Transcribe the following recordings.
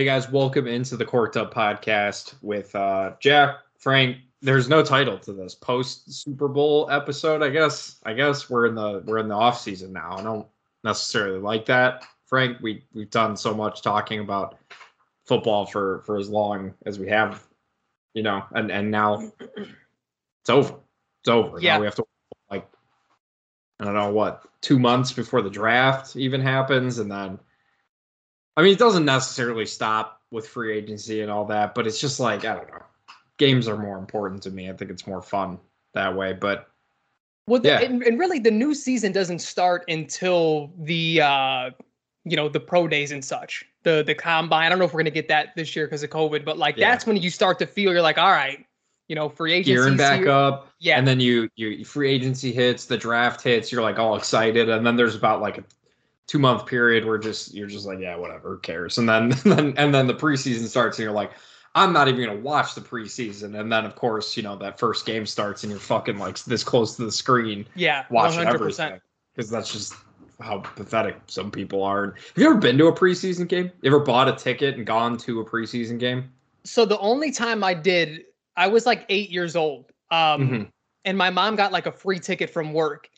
Hey guys, welcome into the Corked Up podcast with uh, Jack, Frank. There's no title to this post Super Bowl episode. I guess. I guess we're in the we're in the off season now. I don't necessarily like that, Frank. We we've done so much talking about football for for as long as we have, you know, and and now it's over. It's over. Yeah. Now we have to like I don't know what two months before the draft even happens, and then I mean it doesn't necessarily stop with free agency and all that, but it's just like I don't know. Games are more important to me. I think it's more fun that way. But Well, the- Yeah. and, and really, the new season doesn't start until the uh, you know the pro days and such. The the combine. I don't know if we're gonna get that this year because of COVID, but like Yeah. that's when you start to feel you're like, all right, you know, free agency. gearing back up, Yeah. and then you you free agency hits, the draft hits, you're like all excited, and then there's about like a two month period where just you're just like yeah whatever who cares, and then then and then the preseason starts and you're like I'm not even gonna watch the preseason, and then of course you know that first game starts and you're fucking like this close to the screen yeah, watching 100%. everything because that's just how pathetic some people are. Have you ever been to a preseason game? You ever bought a ticket and gone to a preseason game? So the only time I did, I was like eight years old. Um, Mhm. and my mom got like a free ticket from work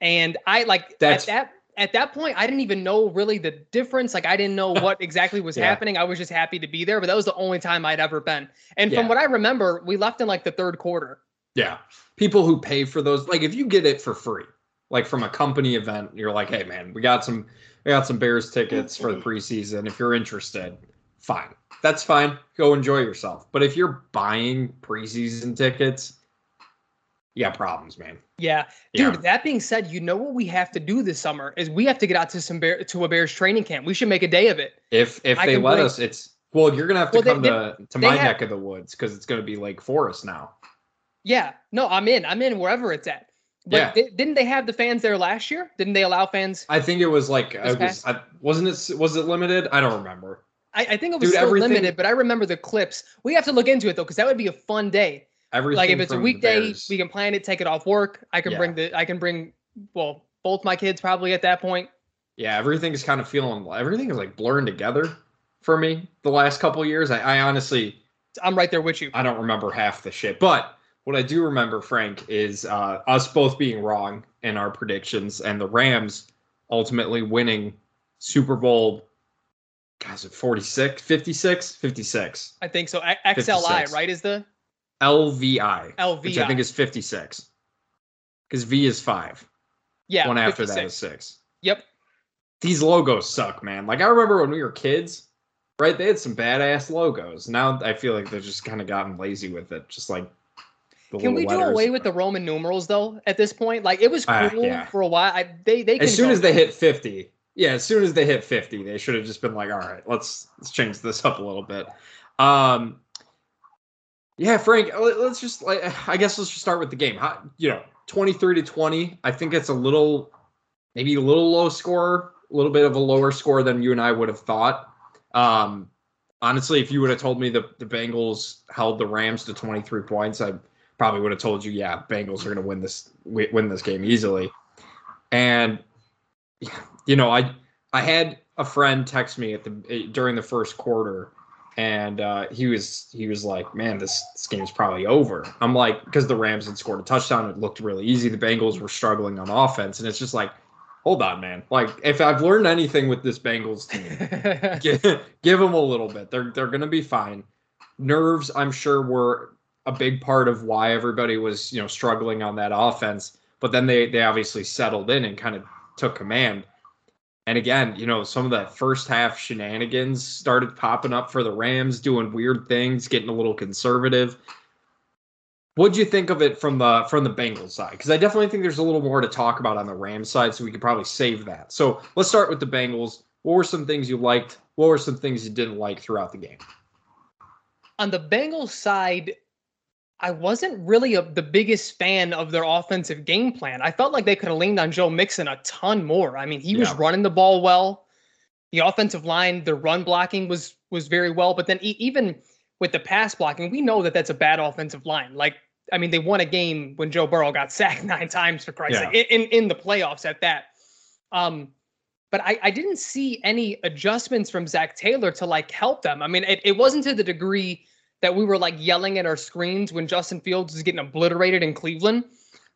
and i like That's- at that at that point i didn't even know really the difference like i didn't know what exactly was Yeah. happening i was just happy to be there but that was the only time i'd ever been and Yeah. from what i remember we left in like the third quarter Yeah. People who pay for those, like if you get it for free, like from a company event, you're like, hey man, we got some we got some Bears tickets for the mm-hmm. preseason. If you're interested, fine. That's fine. Go enjoy yourself. But if you're buying preseason tickets, you got problems, man. yeah Yeah. dude that being said you know what we have to do this summer is we have to get out to some bear to a bears training camp we should make a day of it If if I they let bring- us, it's well, you're gonna have to Well, come they- to to they my have- neck of the woods because it's gonna be Lake Forest now. yeah no i'm in i'm in wherever it's at but Yeah. di- didn't they have the fans there last year didn't they allow fans I think it was like I was I, wasn't it was it limited? I don't remember. I, I think it was Dude, still everything- limited, but I remember the clips. We have to look into it though, because that would be a fun day. Everything like if it's a weekday, we can plan it, take it off work. I can Yeah. bring the I can bring well, both my kids probably at that point. yeah, everything's kind of feeling everything is like blurring together for me the last couple years. I, I honestly I'm right there with you. I don't remember half the shit, but what I do remember, Frank, is uh, us both being wrong in our predictions and the Rams ultimately winning Super Bowl. Guys, at 46, 56, 56, I think so. A- XLI, 56. right? Is the LVI, LVI? which I think is 56, because V is five. yeah. One after that 56. is six. Yep. these logos suck, man. Like I remember when we were kids, right? They had some badass logos. Now I feel like they've just kind of gotten lazy with it. Just like Can we do letters. away with the Roman numerals though? At this point, like it was Ah, cool yeah. for a while. I, they they As soon as they hit 50, yeah, as soon as they hit 50, they should have just been like, all right, let's let's change this up a little bit. Um yeah, Frank, let- let's just like I guess let's just start with the game. How, you know, 23 to 20. I think it's a little maybe a little low score, a little bit of a lower score than you and I would have thought. Um honestly, if you would have told me the the Bengals held the Rams to 23 points, I probably would have told you, yeah, Bengals are going to win this win this game easily. And you know, I I had a friend text me at the during the first quarter, and uh, he was he was like, "Man, this this game's probably over." I'm like, because the Rams had scored a touchdown, it looked really easy. The Bengals were struggling on offense, and it's just like, hold on, man. Like, if I've learned anything with this Bengals team, give, give them a little bit. They're they're gonna be fine. Nerves, I'm sure, were a big part of why everybody was you know struggling on that offense. But then they they obviously settled in and kind of took command. And again, you know, some of the first half shenanigans started popping up for the Rams, doing weird things, getting a little conservative. What'd you think of it from the from the Bengals side? Because I definitely think there's a little more to talk about on the Rams side, so we could probably save that. So let's start with the Bengals. What were some things you liked? What were some things you didn't like throughout the game? on the Bengals side, I wasn't really a, the biggest fan of their offensive game plan. I felt like they could have leaned on Joe Mixon a ton more. I mean, he was running the ball well. The offensive line, the run blocking was was very well, but then e- even with the pass blocking, we know that that's a bad offensive line. Like, I mean, they won a game when Joe Burrow got sacked nine times for Christ's Yeah. sake in, in in the playoffs at that. Um, but I, I didn't see any adjustments from Zac Taylor to like help them. I mean, it, it wasn't to the degree that we were like yelling at our screens when Justin Fields was getting obliterated in Cleveland,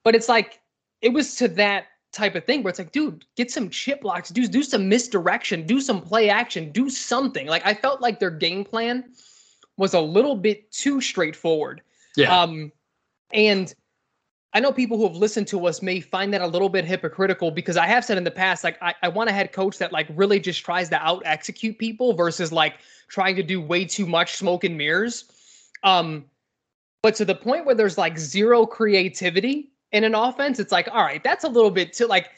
but it's like it was to that type of thing where it's like, dude, get some chip blocks, do do some misdirection, do some play action, do something. Like I felt like their game plan was a little bit too straightforward. Yeah. Um, and I know people who have listened to us may find that a little bit hypocritical because I have said in the past, like I, I want a head coach that like really just tries to out execute people versus like trying to do way too much smoke and mirrors. Um, but to the point where there's like zero creativity in an offense, it's like, all right, that's a little bit too like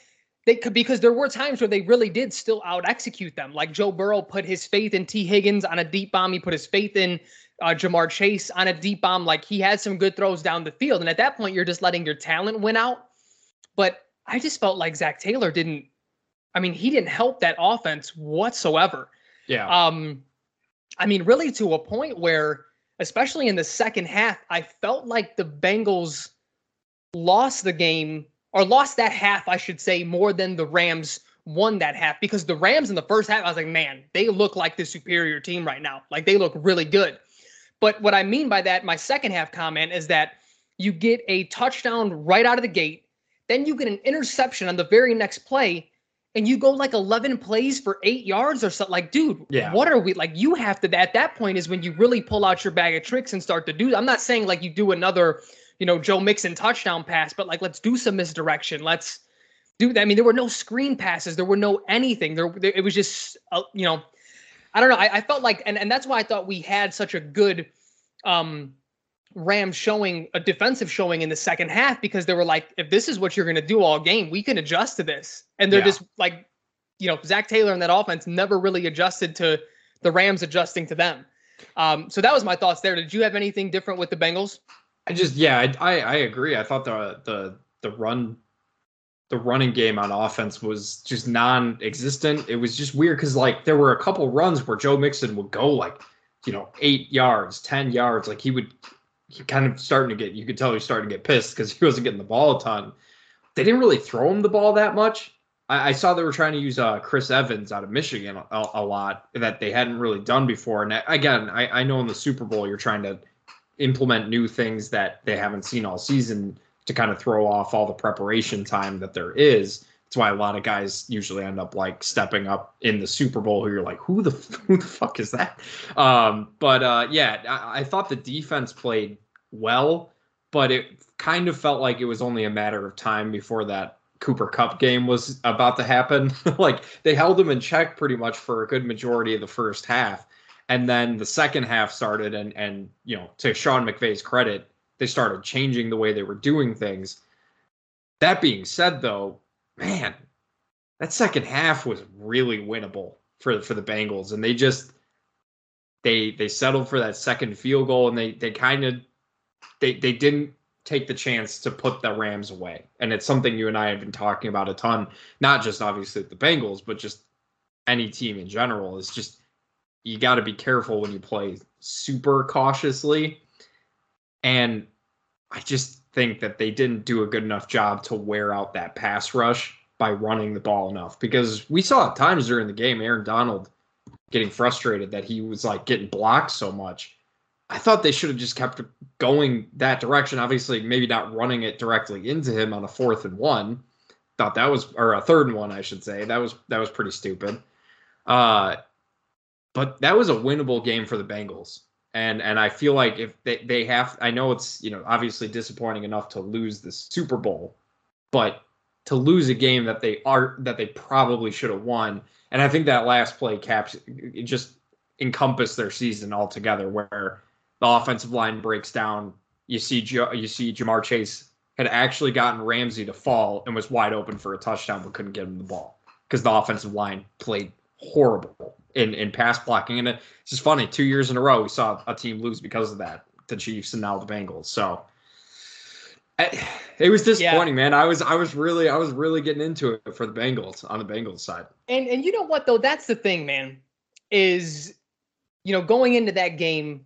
they could because there were times where they really did still out execute them. Like Joe Burrow put his faith in Tee Higgins on a deep bomb. He put his faith in uh, Ja'Marr Chase on a deep bomb. Like he had some good throws down the field. And at that point, you're just letting your talent win out. But I just felt like Zac Taylor didn't, I mean, he didn't help that offense whatsoever. Yeah. Um, I mean, really to a point where, especially in the second half, I felt like the Bengals lost the game or lost that half, I should say, more than the Rams won that half because the Rams in the first half, I was like, man, they look like the superior team right now. Like they look really good. But what I mean by that, my second half comment is that you get a touchdown right out of the gate, then you get an interception on the very next play, and you go like 11 plays for eight yards or something. Like, dude, Yeah. what are we like? You have to, at that point, is when you really pull out your bag of tricks and start to do. I'm not saying like you do another, you know, Joe Mixon touchdown pass, but like let's do some misdirection. Let's do that. I mean, there were no screen passes, there were no anything. There, there it was just, uh, you know, I don't know. I, I felt like, and, and that's why I thought we had such a good um Rams showing a defensive showing in the second half because they were like, if this is what you're going to do all game, we can adjust to this. And they're Yeah. just like, you know, Zac Taylor and that offense never really adjusted to the Rams adjusting to them. Um, so that was my thoughts there. Did you have anything different with the Bengals? I just yeah, I, I I agree. I thought the the the run the running game on offense was just non-existent. It was just weird because like there were a couple runs where Joe Mixon would go like, you know, eight yards, ten yards. Like he would kind of starting to get you could tell he starting to get pissed because he wasn't getting the ball a ton. They didn't really throw him the ball that much. I, I saw they were trying to use uh, Chris Evans out of Michigan a, a lot that they hadn't really done before. And again, I, I know in the Super Bowl you're trying to implement new things that they haven't seen all season to kind of throw off all the preparation time that there is. That's why a lot of guys usually end up like stepping up in the Super Bowl. Who you're like, who the who the fuck is that? Um, but uh, yeah, I, I thought the defense played well, but it kind of felt like it was only a matter of time before that Cooper Kupp game was about to happen. like they held him in check pretty much for a good majority of the first half. And then the second half started and and you know, to Sean McVay's credit, they started changing the way they were doing things. That being said though, man, that second half was really winnable for for the Bengals and they just they they settled for that second field goal and they they kind of they they didn't take the chance to put the Rams away. And it's something you and I have been talking about a ton, not just obviously the Bengals, but just any team in general. Is just you got to be careful when you play super cautiously. And I just think that they didn't do a good enough job to wear out that pass rush by running the ball enough because we saw at times during the game Aaron Donald getting frustrated that he was like getting blocked so much. I thought they should have just kept going that direction. Obviously, maybe not running it directly into him on a fourth and one. Thought that was or a third and one, I should say. That was that was pretty stupid. Uh but that was a winnable game for the Bengals. And and I feel like if they, they have I know it's, you know, obviously disappointing enough to lose the Super Bowl, but to lose a game that they are that they probably should have won. And I think that last play caps it just encompassed their season altogether where the offensive line breaks down. You see, you see, Ja'Marr Chase had actually gotten Ramsey to fall and was wide open for a touchdown, but couldn't get him the ball because the offensive line played horrible in in pass blocking. And it's just funny. Two years in a row, we saw a team lose because of that. The Chiefs and now the Bengals. So it was disappointing, man. I was I was really I was really getting into it for the Bengals on the Bengals side. And and you know what though? That's the thing, man. Is you know going into that game,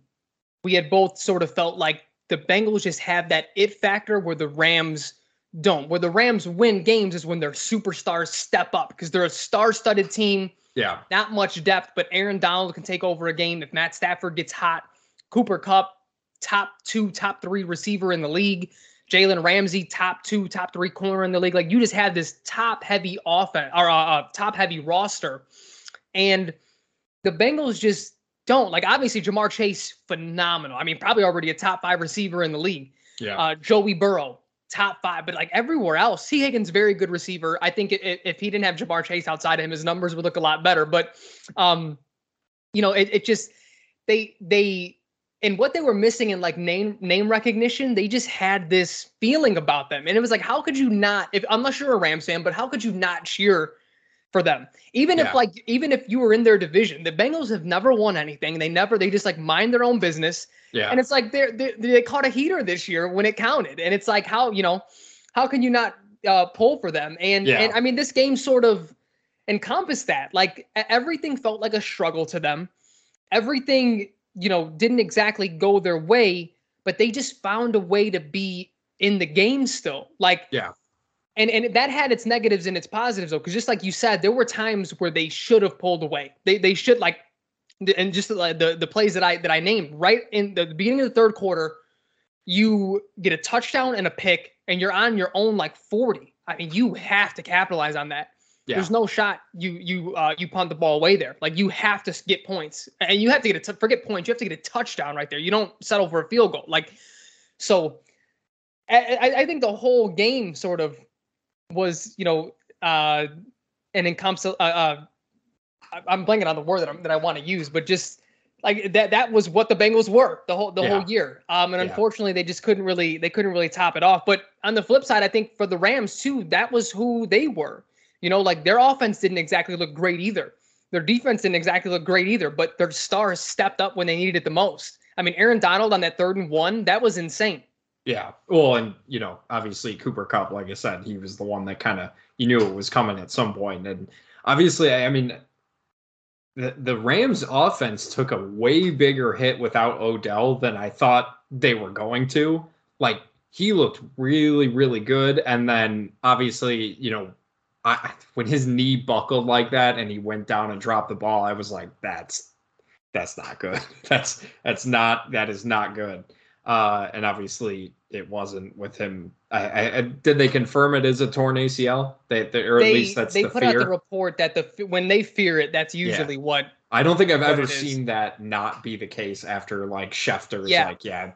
we had both sort of felt like the Bengals just have that it factor where the Rams don't. Where the Rams win games is when their superstars step up because they're a star-studded team. Yeah. Not much depth, but Aaron Donald can take over a game if Matt Stafford gets hot. Cooper Kupp, top two, top three receiver in the league. Jalen Ramsey, top two, top three corner in the league. Like you just have this top heavy offense or uh, uh, top heavy roster, and the Bengals just don't. Like obviously Ja'Marr Chase, phenomenal. I mean, probably already a top five receiver in the league. Yeah. Uh, Joey Burrow, top five, but like everywhere else, Tee Higgins, very good receiver. I think if, he didn't have Ja'Marr Chase outside of him, his numbers would look a lot better. But, um, you know, it, it just they they and what they were missing in like name name recognition, they just had this feeling about them, and it was like, how could you not? If unless you're a Rams fan, but how could you not cheer? For them, even Yeah. if like, even if you were in their division, the Bengals have never won anything. They never, they just like mind their own business. yeah. And it's like they're, they they caught a heater this year when it counted, and it's like how you know how can you not uh, pull for them? And Yeah. and I mean this game sort of encompassed that. Like everything felt like a struggle to them. Everything you know didn't exactly go their way, but they just found a way to be in the game still. Like Yeah. And and that had its negatives and its positives though, because just like you said, there were times where they should have pulled away. They they should like and just like the the plays that I that I named right in the beginning of the third quarter, you get a touchdown and a pick, and you're on your own like 40. I mean, you have to capitalize on that. Yeah. There's no shot you you uh, you punt the ball away there. Like you have to get points, and you have to get a t- forget points. You have to get a touchdown right there. You don't settle for a field goal. Like so, I- I think the whole game sort of was you know uh, an encompass. Uh, uh, I- I'm blanking on the word that, I'm, that I want to use, but just like that that was what the Bengals were the whole the Yeah. whole year. Um, and Yeah. unfortunately, they just couldn't really they couldn't really top it off. But on the flip side, I think for the Rams too, that was who they were. You know, like their offense didn't exactly look great either. Their defense didn't exactly look great either, but their stars stepped up when they needed it the most. I mean, Aaron Donald on that third and one, that was insane. Yeah. Well, and you know, obviously Cooper Kupp, like I said, he was the one that kind of you knew it was coming at some point, and obviously, I mean, the the Rams offense took a way bigger hit without Odell than I thought they were going to. Like he looked really, really good, and then obviously, you know, I when his knee buckled like that and he went down and dropped the ball, I was like, that's that's not good. That's that's not that is not good. Uh, and obviously it wasn't with him. I, I, did they confirm it is a torn ACL? They, they or at they least that's they the put fear. out the report that the when they fear it, that's usually what I don't think I've ever is. seen that not be the case after like Schefter's Yeah. like, yeah,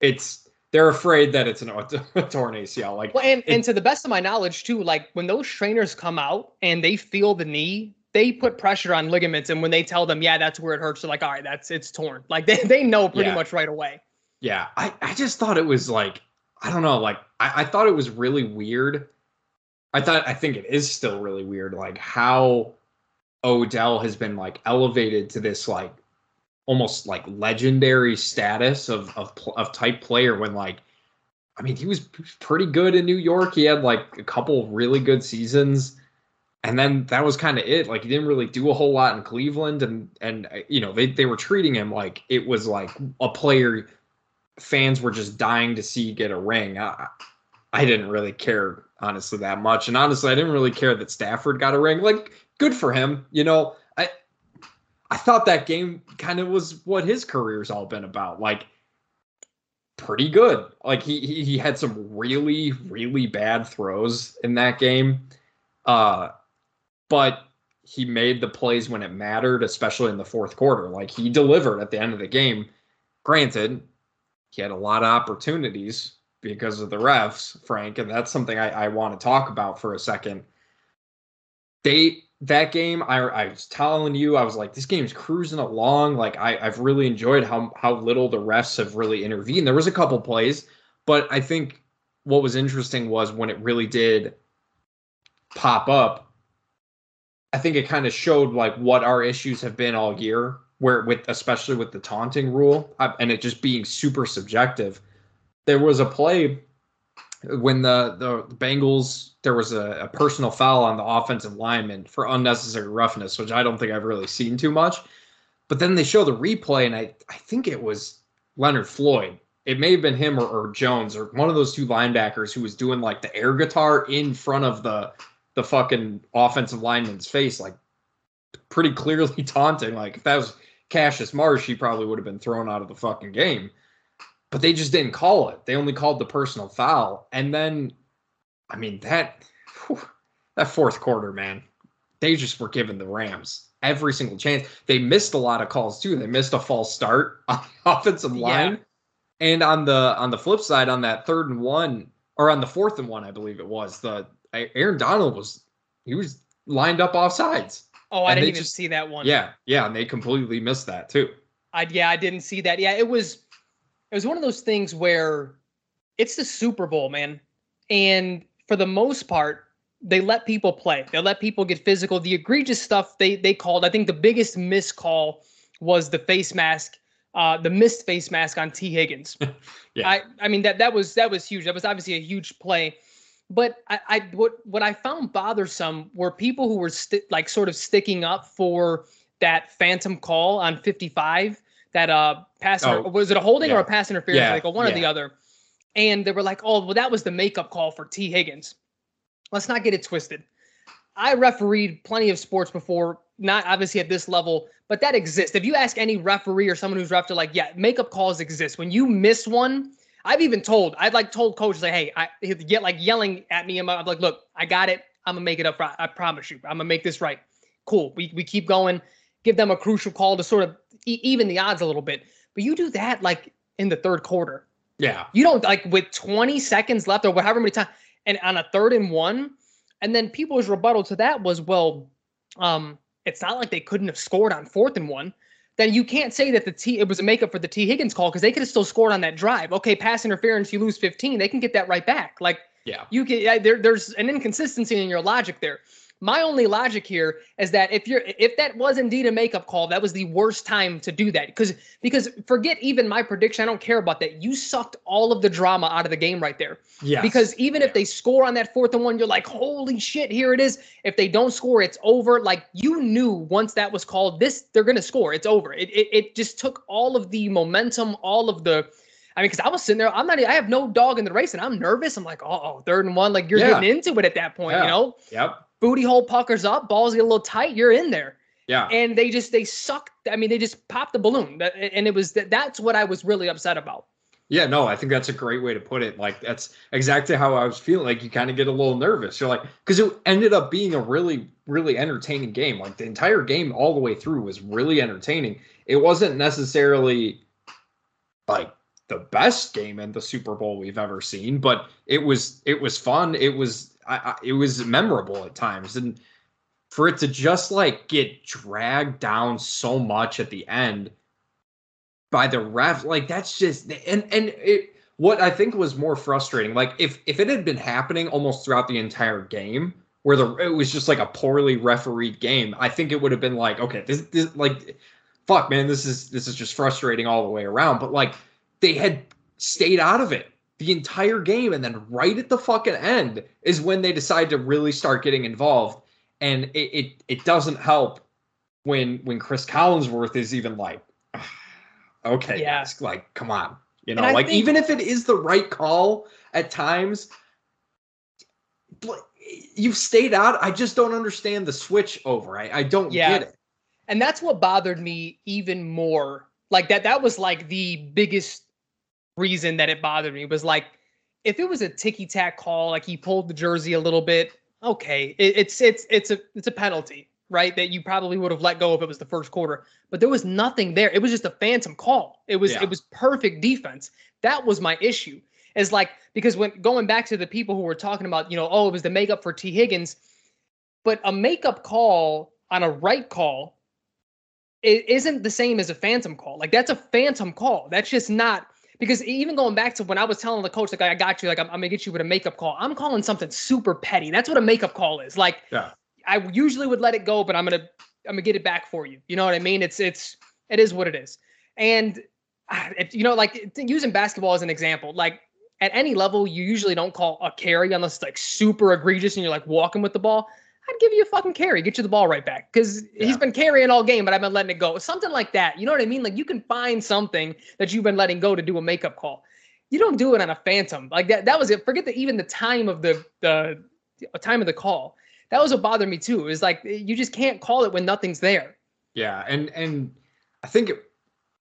it's they're afraid that it's an, a torn ACL. Like, Well, and, It- and to the best of my knowledge, too, like when those trainers come out and they feel the knee, they put pressure on ligaments. And when they tell them, yeah, that's where it hurts, they're like, all right, that's it's torn. Like they, they know pretty Yeah. much right away. Yeah, I, I just thought it was like, I don't know, like I, I thought it was really weird. I thought I think it is still really weird, like how Odell has been like elevated to this like almost like legendary status of of of type player when like I mean he was pretty good in New York. He had like a couple really good seasons. And then that was kind of it. Like he didn't really do a whole lot in Cleveland and and uh, you know, they they were treating him like it was like a player fans were just dying to see get a ring. I, I didn't really care honestly that much, and honestly, I didn't really care that Stafford got a ring. Like, good for him, you know. I I thought that game kind of was what his career's all been about. Like, pretty good. Like he he, he had some really really bad throws in that game, uh, but he made the plays when it mattered, especially in the fourth quarter. Like he delivered at the end of the game. Granted, he had a lot of opportunities because of the refs, Frank, and that's something I, I want to talk about for a second. They that game, I, I was telling you, I was like, this game's cruising along. Like I, I've really enjoyed how how little the refs have really intervened. There was a couple plays, but I think what was interesting was when it really did pop up. I think it kind of showed like what our issues have been all year, where with especially with the taunting rule uh, and it just being super subjective. There was a play when the the Bengals there was a, a personal foul on the offensive lineman for unnecessary roughness, which I don't think I've really seen too much. But then they show the replay, and I I think it was Leonard Floyd. it may have been him or, or Jones or one of those two linebackers who was doing like the air guitar in front of the the fucking offensive lineman's face, like pretty clearly taunting. Like if that was Cassius Marsh, he probably would have been thrown out of the fucking game. But they just didn't call it. They only called the personal foul. And then, I mean, that whew, that fourth quarter, man, they just were given the Rams every single chance. They missed a lot of calls too. They missed a false start on the offensive line. Yeah. And on the on the flip side, on that third and one, or on the fourth and one, I believe it was, the Aaron Donald was he was lined up off sides. Oh, I didn't even just, see that one. Yeah, yeah, and they completely missed that too. I yeah, I didn't see that. Yeah, it was it was one of those things where it's the Super Bowl, man. And for the most part, they let people play. They let people get physical. The egregious stuff they they called, I think the biggest miscall was the face mask, uh, the missed face mask on Tee Higgins. yeah. I I mean that that was that was huge. That was obviously a huge play. But I, I what what I found bothersome were people who were sti- like sort of sticking up for that phantom call on 55 that uh pass oh, was it a holding yeah. or a pass interference yeah. like a one yeah. or the other and they were like oh well that was the makeup call for Tee Higgins let's not get it twisted I refereed plenty of sports before not obviously at this level but that exists if you ask any referee or someone who's refereed like yeah makeup calls exist when you miss one I've even told, I've like told coaches like, hey, I get like yelling at me. And I'm like, look, I got it. I'm gonna make it up. I promise you. I'm gonna make this right. Cool. We we keep going. Give them a crucial call to sort of e- even the odds a little bit. But you do that like in the third quarter. Yeah. You don't like with 20 seconds left or however many times, and on a third and one, and then people's rebuttal to that was, well, um, it's not like they couldn't have scored on fourth and one then you can't say that the T it was a makeup for the Tee Higgins call because they could have still scored on that drive. Okay, pass interference, you lose 15, they can get that right back. Like yeah, you can there, there's an inconsistency in your logic there. My only logic here is that if you're if that was indeed a makeup call, that was the worst time to do that. Because because forget even my prediction, I don't care about that. You sucked all of the drama out of the game right there. Yeah. Because even yeah. if they score on that fourth and one, you're like, holy shit, here it is. If they don't score, it's over. Like you knew once that was called, this they're gonna score. It's over. It it, it just took all of the momentum, all of the I mean, because I was sitting there, I'm not, I have no dog in the race, and I'm nervous. I'm like, oh, third and one, like you're yeah. getting into it at that point, yeah. you know? Yep booty hole puckers up, balls get a little tight, you're in there. Yeah. And they just they sucked. I mean, they just popped the balloon, and it was that's what I was really upset about. Yeah, no, I think that's a great way to put it. Like that's exactly how I was feeling. Like you kind of get a little nervous. You're like, because it ended up being a really, really entertaining game. Like the entire game, all the way through, was really entertaining. It wasn't necessarily like the best game in the Super Bowl we've ever seen, but it was it was fun. It was I, I, it was memorable at times, and for it to just like get dragged down so much at the end by the ref, like that's just and and it. What I think was more frustrating, like if if it had been happening almost throughout the entire game, where the it was just like a poorly refereed game, I think it would have been like, okay, this, this like, fuck, man, this is this is just frustrating all the way around. But like, they had stayed out of it the entire game and then right at the fucking end is when they decide to really start getting involved. And it it, it doesn't help when when Cris Collinsworth is even like okay yeah. Like come on you know like think, even if it is the right call at times you've stayed out. I just don't understand the switch over. I, I don't yeah. get it. And that's what bothered me even more. Like that that was like the biggest reason that it bothered me was like if it was a ticky tack call, like he pulled the jersey a little bit, okay, it, it's it's it's a it's a penalty, right? That you probably would have let go if it was the first quarter. But there was nothing there. It was just a phantom call. It was yeah. it was perfect defense. That was my issue. Is like because when going back to the people who were talking about, you know, oh, it was the makeup for Tee Higgins, but a makeup call on a right call it isn't the same as a phantom call. Like that's a phantom call. That's just not because even going back to when I was telling the coach, like, I got you, like, I'm, I'm gonna get you with a makeup call. I'm calling something super petty. That's what a makeup call is. Like, yeah. I usually would let it go, but I'm gonna, I'm gonna get it back for you. You know what I mean? It's, it's, it is what it is. And, ah, it, you know, like using basketball as an example, like at any level, you usually don't call a carry unless it's like super egregious and you're like walking with the ball. I'd give you a fucking carry, get you the ball right back. Because yeah. he's been carrying all game, but I've been letting it go. Something like that. You know what I mean? Like you can find something that you've been letting go to do a makeup call. you don't do it on a phantom like that. That was it. Forget the even the time of the the time of the call. That was what bothered me too. Is like you just can't call it when nothing's there. Yeah, and and I think it,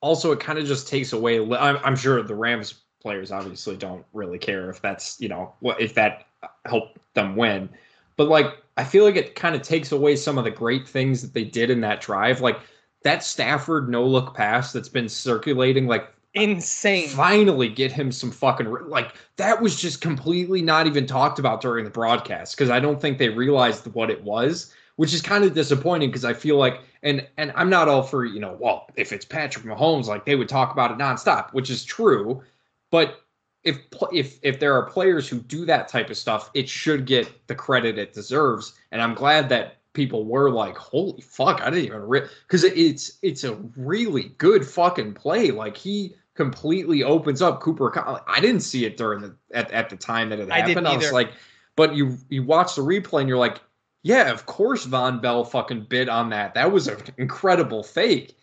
also it kind of just takes away. I'm, I'm sure the Rams players obviously don't really care if that's you know what if that helped them win, but like I feel like it kind of takes away some of the great things that they did in that drive. Like that Stafford no look pass that's been circulating like insane. Finally get him some fucking like that was just completely not even talked about during the broadcast because I don't think they realized what it was, which is kind of disappointing because I feel like and and I'm not all for, you know, well, if it's Patrick Mahomes like they would talk about it nonstop, which is true, but if if if there are players who do that type of stuff, it should get the credit it deserves. And I'm glad that people were like, "Holy fuck!" I didn't even because re-. it's it's a really good fucking play. Like he completely opens up Cooper. I didn't see it during the at, at the time that it happened. I, I was like, but you you watch the replay and you're like, yeah, of course Vonn Bell fucking bit on that. That was an incredible fake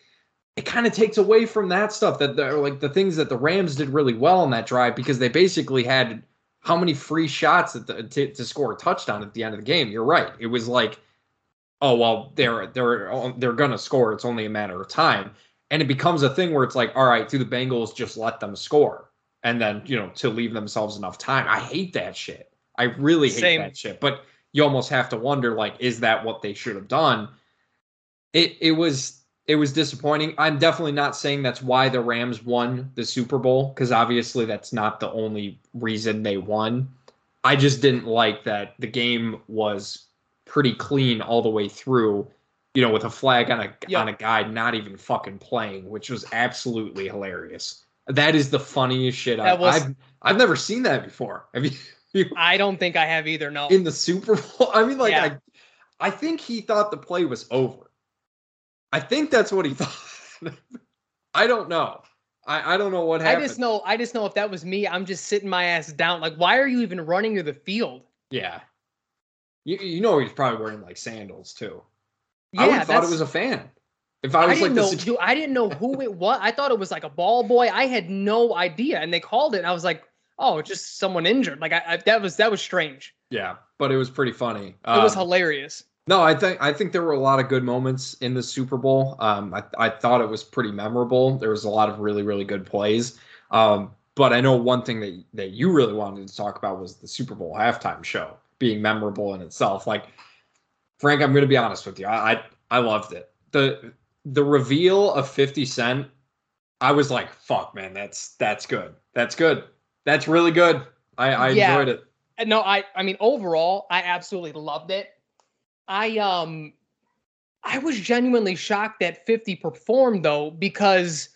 it kind of takes away from that stuff that they're like the things that the Rams did really well on that drive because they basically had how many free shots the, to, to score a touchdown at the end of the game. You're right. It was like, oh well, they're they're oh, they're gonna score. It's only a matter of time, and it becomes a thing where it's like, all right, do the Bengals just let them score and then you know to leave themselves enough time? I hate that shit. I really hate Same. that shit. But you almost have to wonder like, is that what they should have done? It it was it was disappointing. I'm definitely not saying that's why the Rams won the Super Bowl because obviously that's not the only reason they won. I just didn't like that the game was pretty clean all the way through, you know, with a flag on a yep. on a guy not even fucking playing, which was absolutely hilarious. That is the funniest shit I've, was, I've I've never seen that before. Have you, you? I don't think I have either. No. In the Super Bowl, I mean, like yeah. I, I think he thought the play was over. I think that's what he thought. I don't know. I, I don't know what happened. I just know I just know if that was me, I'm just sitting my ass down. Like, why are you even running to the field? Yeah. You you know he's probably wearing like sandals too. Yeah, I would thought it was a fan. If I was I like know, dude, I didn't know who it was. I thought it was like a ball boy. I had no idea, and they called it. and I was like, oh, just someone injured. Like I, I that was that was strange. Yeah, but it was pretty funny. It um, was hilarious. No, I think I think there were a lot of good moments in the Super Bowl. Um, I, I thought it was pretty memorable. There was a lot of really really good plays. Um, but I know one thing that that you really wanted to talk about was the Super Bowl halftime show being memorable in itself. Like Frank, I'm going to be honest with you. I, I I loved it. the The reveal of 50 Cent, I was like, "Fuck, man, that's that's good. That's good. That's really good." I, I yeah. enjoyed it. No, I I mean overall, I absolutely loved it. I um I was genuinely shocked that 50 performed though because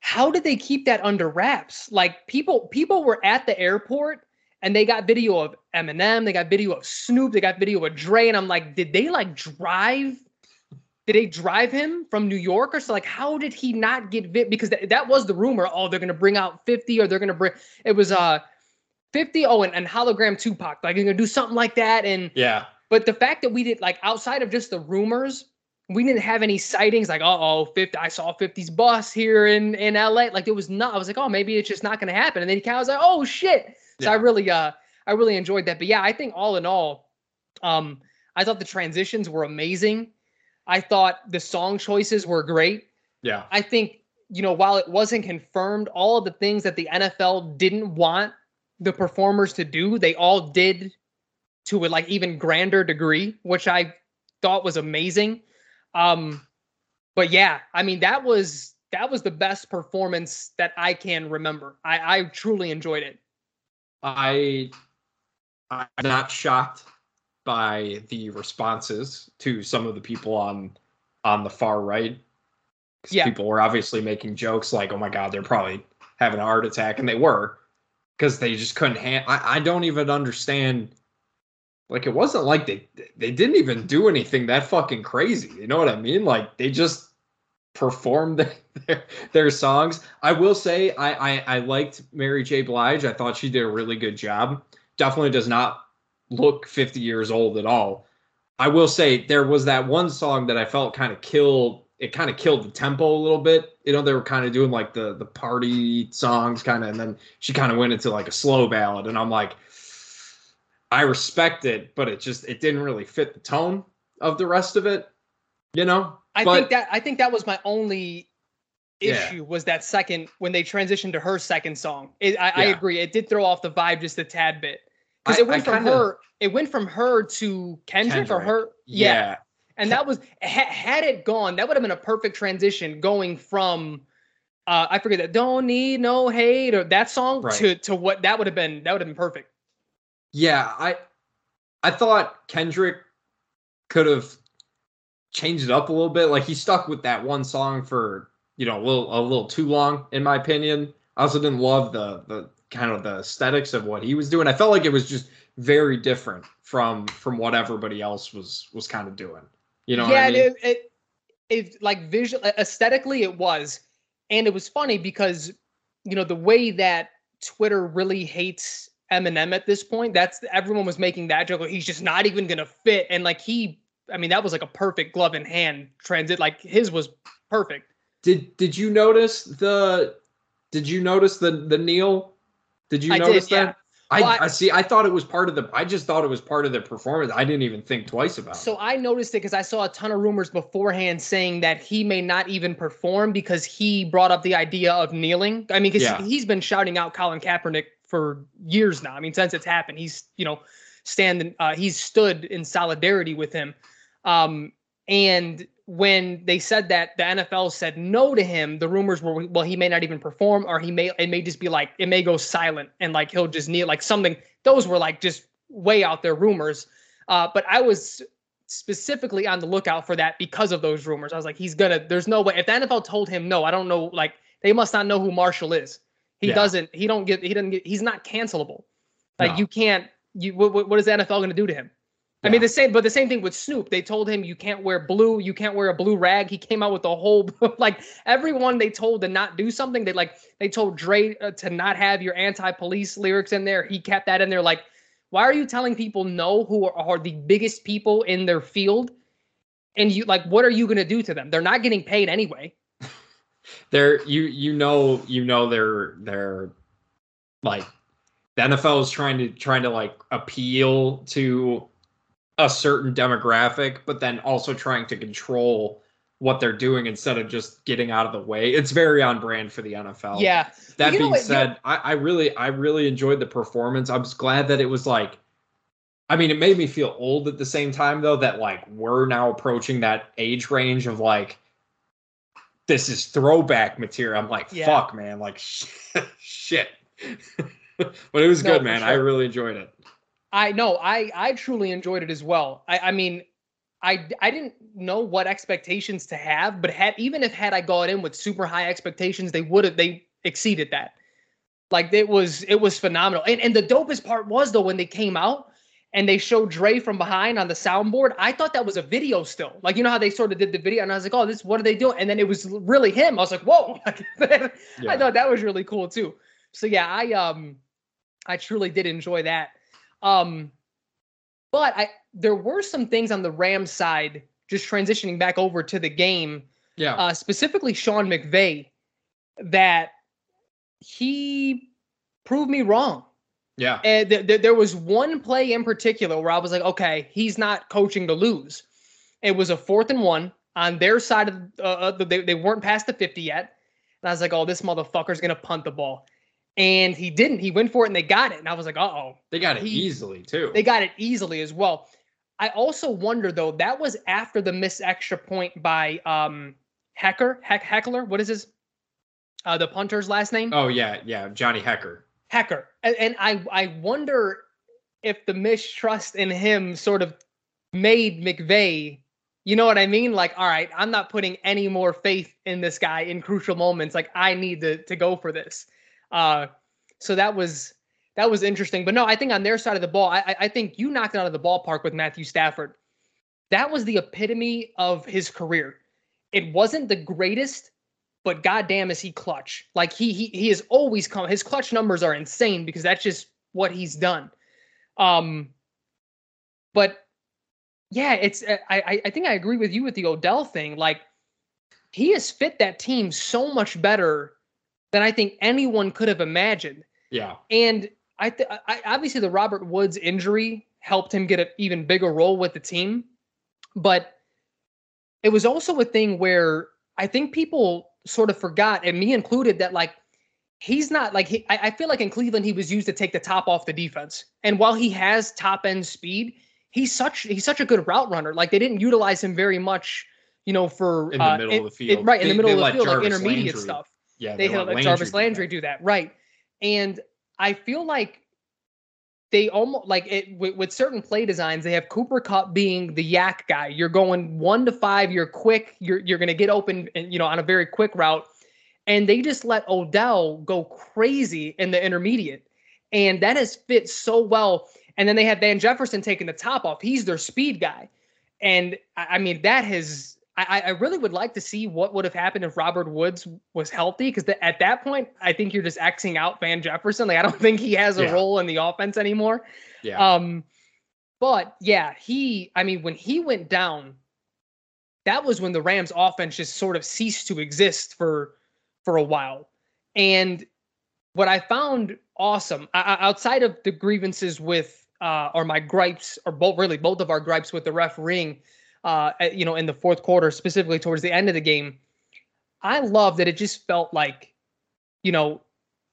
how did they keep that under wraps? Like people people were at the airport and they got video of Eminem, they got video of Snoop, they got video of Dre and I'm like, did they like drive did they drive him from New York or so? Like, how did he not get bit? Because th- that was the rumor. Oh, they're gonna bring out 50 or they're gonna bring it was uh 50. Oh, and, and hologram Tupac. Like, you're gonna do something like that. And yeah, but the fact that we did like outside of just the rumors, we didn't have any sightings like, uh oh, 50, I saw 50's bus here in, in LA. Like it was not, I was like, oh, maybe it's just not gonna happen. And then he kind of was like, oh shit. So yeah. I really uh I really enjoyed that. But yeah, I think all in all, um, I thought the transitions were amazing. I thought the song choices were great. Yeah. I think, you know, while it wasn't confirmed, all of the things that the NFL didn't want the performers to do, they all did to a like even grander degree, which I thought was amazing. Um, but yeah, I mean that was that was the best performance that I can remember. I, I truly enjoyed it. I I'm not shocked by the responses to some of the people on on the far right. Yeah. People were obviously making jokes like, "Oh my God, they're probably having a heart attack," and they were because they just couldn't. Ha- I I don't even understand like it wasn't like they they didn't even do anything that fucking crazy. You know what I mean? Like they just performed their, their songs. I will say I, I I liked Mary J. Blige. I thought she did a really good job. Definitely does not look 50 years old at all. I will say there was that one song that I felt kind of killed it kind of killed the tempo a little bit. You know, they were kind of doing like the the party songs kind of, and then she kind of went into like a slow ballad, and I'm like, I respect it, but it just it didn't really fit the tone of the rest of it. You know, I but, think that I think that was my only Yeah. issue was that second when they transitioned to her second song. It, I, I agree. It did throw off the vibe just a tad bit because it went I from kinda- her. It went from her to Kendrick, or Kendrick. her. yeah, and that was ha, had it gone, that would have been a perfect transition going from. Uh, I forget that. Don't need no hate or that song Right. to to what that would have been. That would have been perfect. Yeah. I I thought Kendrick could have changed it up a little bit. Like he stuck with that one song for you know a little a little too long, in my opinion. I also didn't love the the kind of the aesthetics of what he was doing. I felt like it was just very different from from what everybody else was was kind of doing. You know, what yeah, I mean? it, it it like visual aesthetically it was, and it was funny because you know the way that Twitter really hates Eminem at this point. That's everyone was making that joke. He's just not even gonna fit, and like he, I mean, that was like a perfect glove in hand transit. Like his was perfect. Did did you notice the did you notice the the kneel? Did you I did, notice yeah. that? I, Well, I- I see. I thought it was part of the. I just thought it was part of the performance. I didn't even think twice about So it. I noticed it because I saw a ton of rumors beforehand saying that he may not even perform because he brought up the idea of kneeling. I mean, because Yeah. he's been shouting out Colin Kaepernick for years now. I mean, since it's happened, he's you know standing. Uh, he's stood in solidarity with him. Um, and when they said that the NFL said no to him, the rumors were well he may not even perform or he may it may just be like it may go silent and like he'll just kneel like something. Those were like just way out there rumors. Uh, but I was specifically on the lookout for that because of those rumors. I was like, he's gonna. There's no way. If the NFL told him no, I don't know. Like they must not know who Marshall is. He Yeah. doesn't. He don't get. He doesn't get. He's not cancelable. Like No. you can't. You what, what is the NFL going to do to him? I mean the same, but the same thing with Snoop. They told him you can't wear blue. You can't wear a blue rag. He came out with a whole like everyone they told to not do something. They like they told Dre uh, to not have your anti-police lyrics in there. He kept that in there. Like, why are you telling people no who are, are the biggest people in their field? And you like, what are you gonna do to them? They're not getting paid anyway. They're you you know you know they're they're like the NFL is trying to trying to like appeal to a certain demographic, but then also trying to control what they're doing instead of just getting out of the way. It's very on brand for the NFL. Yeah. That being what, you- said, I, I really I really enjoyed the performance. I was glad that it was like I mean, it made me feel old at the same time though that like we're now approaching that age range of like this is throwback material. I'm like, Yeah. fuck man, like shit. but it was No, good, man. I really enjoyed it. I know. I I truly enjoyed it as well. I I mean, I I didn't know what expectations to have, but had even if had I gone in with super high expectations, they would have they exceeded that. Like it was it was phenomenal. And and the dopest part was though when they came out and they showed Dre from behind on the soundboard, I thought that was a video still. Like you know how they sort of did the video, and I was like, oh, this what are they doing? And then it was really him. I was like, whoa. I thought that was really cool too. So yeah, I um I truly did enjoy that. Um but I there were some things on the Rams side just transitioning back over to the game, Yeah. uh specifically Sean McVay that he proved me wrong. Yeah. And th- th- there was one play in particular where I was like, okay, he's not coaching to lose. It was a fourth and one on their side of uh, uh, the, they, they weren't past the 50 yet. And I was like, oh, this motherfucker's going to punt the ball. And he didn't. He went for it and they got it. And I was like, uh oh. They got it he- easily too. They got it easily as well. I also wonder though, that was after the missed extra point by um Hekker, Heck Heckler. What is his uh the punter's last name? oh yeah, yeah. Johnny Hekker. Hekker. And, and I I wonder if the mistrust in him sort of made McVay you know what I mean? Like, all right, I'm not putting any more faith in this guy in crucial moments. Like, I need to to go for this. Uh, so that was that was interesting. But no, I think on their side of the ball, I I- think you knocked it out of the ballpark with Matthew Stafford. That was the epitome of his career. It wasn't the greatest, but goddamn is he clutch. Like he he he has always come. His clutch numbers are insane because that's just what he's done. Um, but yeah, it's I I, I think I agree with you with the Odell thing. Like he has fit that team so much better than I think anyone could have imagined. Yeah. And I, th- I obviously the Robert Woods injury helped him get an even bigger role with the team, but it was also a thing where I think people sort of forgot, and me included, that like he's not like he, I, I feel like in Cleveland he was used to take the top off the defense, and while he has top end speed, he's such he's such a good route runner. Like they didn't utilize him very much, you know, for in the uh, middle it- of the field. it- right in They- the middle of the field, like intermediate Landry- stuff Yeah, they, let let Jarvis do Landry that. do that, right? And I feel like they almost like it with, with certain play designs. They have Cooper Kupp being the YAC guy. You're going one to five. You're quick. You're you're going to get open, and you know on a very quick route. And they just let Odell go crazy in the intermediate, and that has fit so well. And then they have Van Jefferson taking the top off. He's their speed guy, and I, I mean that has. I, I really would like to see what would have happened if Robert Woods was healthy, because at that point, I think you're just Xing out Van Jefferson. Like I don't think he has a Yeah. role in the offense anymore. Yeah. Um, but yeah, he. I mean, when he went down, that was when the Rams' offense just sort of ceased to exist for for a while. And what I found awesome, o- outside of the grievances with, uh, or my gripes, or both really both of our gripes with the refereeing, uh, you know, in the fourth quarter, specifically towards the end of the game, I love that it just felt like, you know,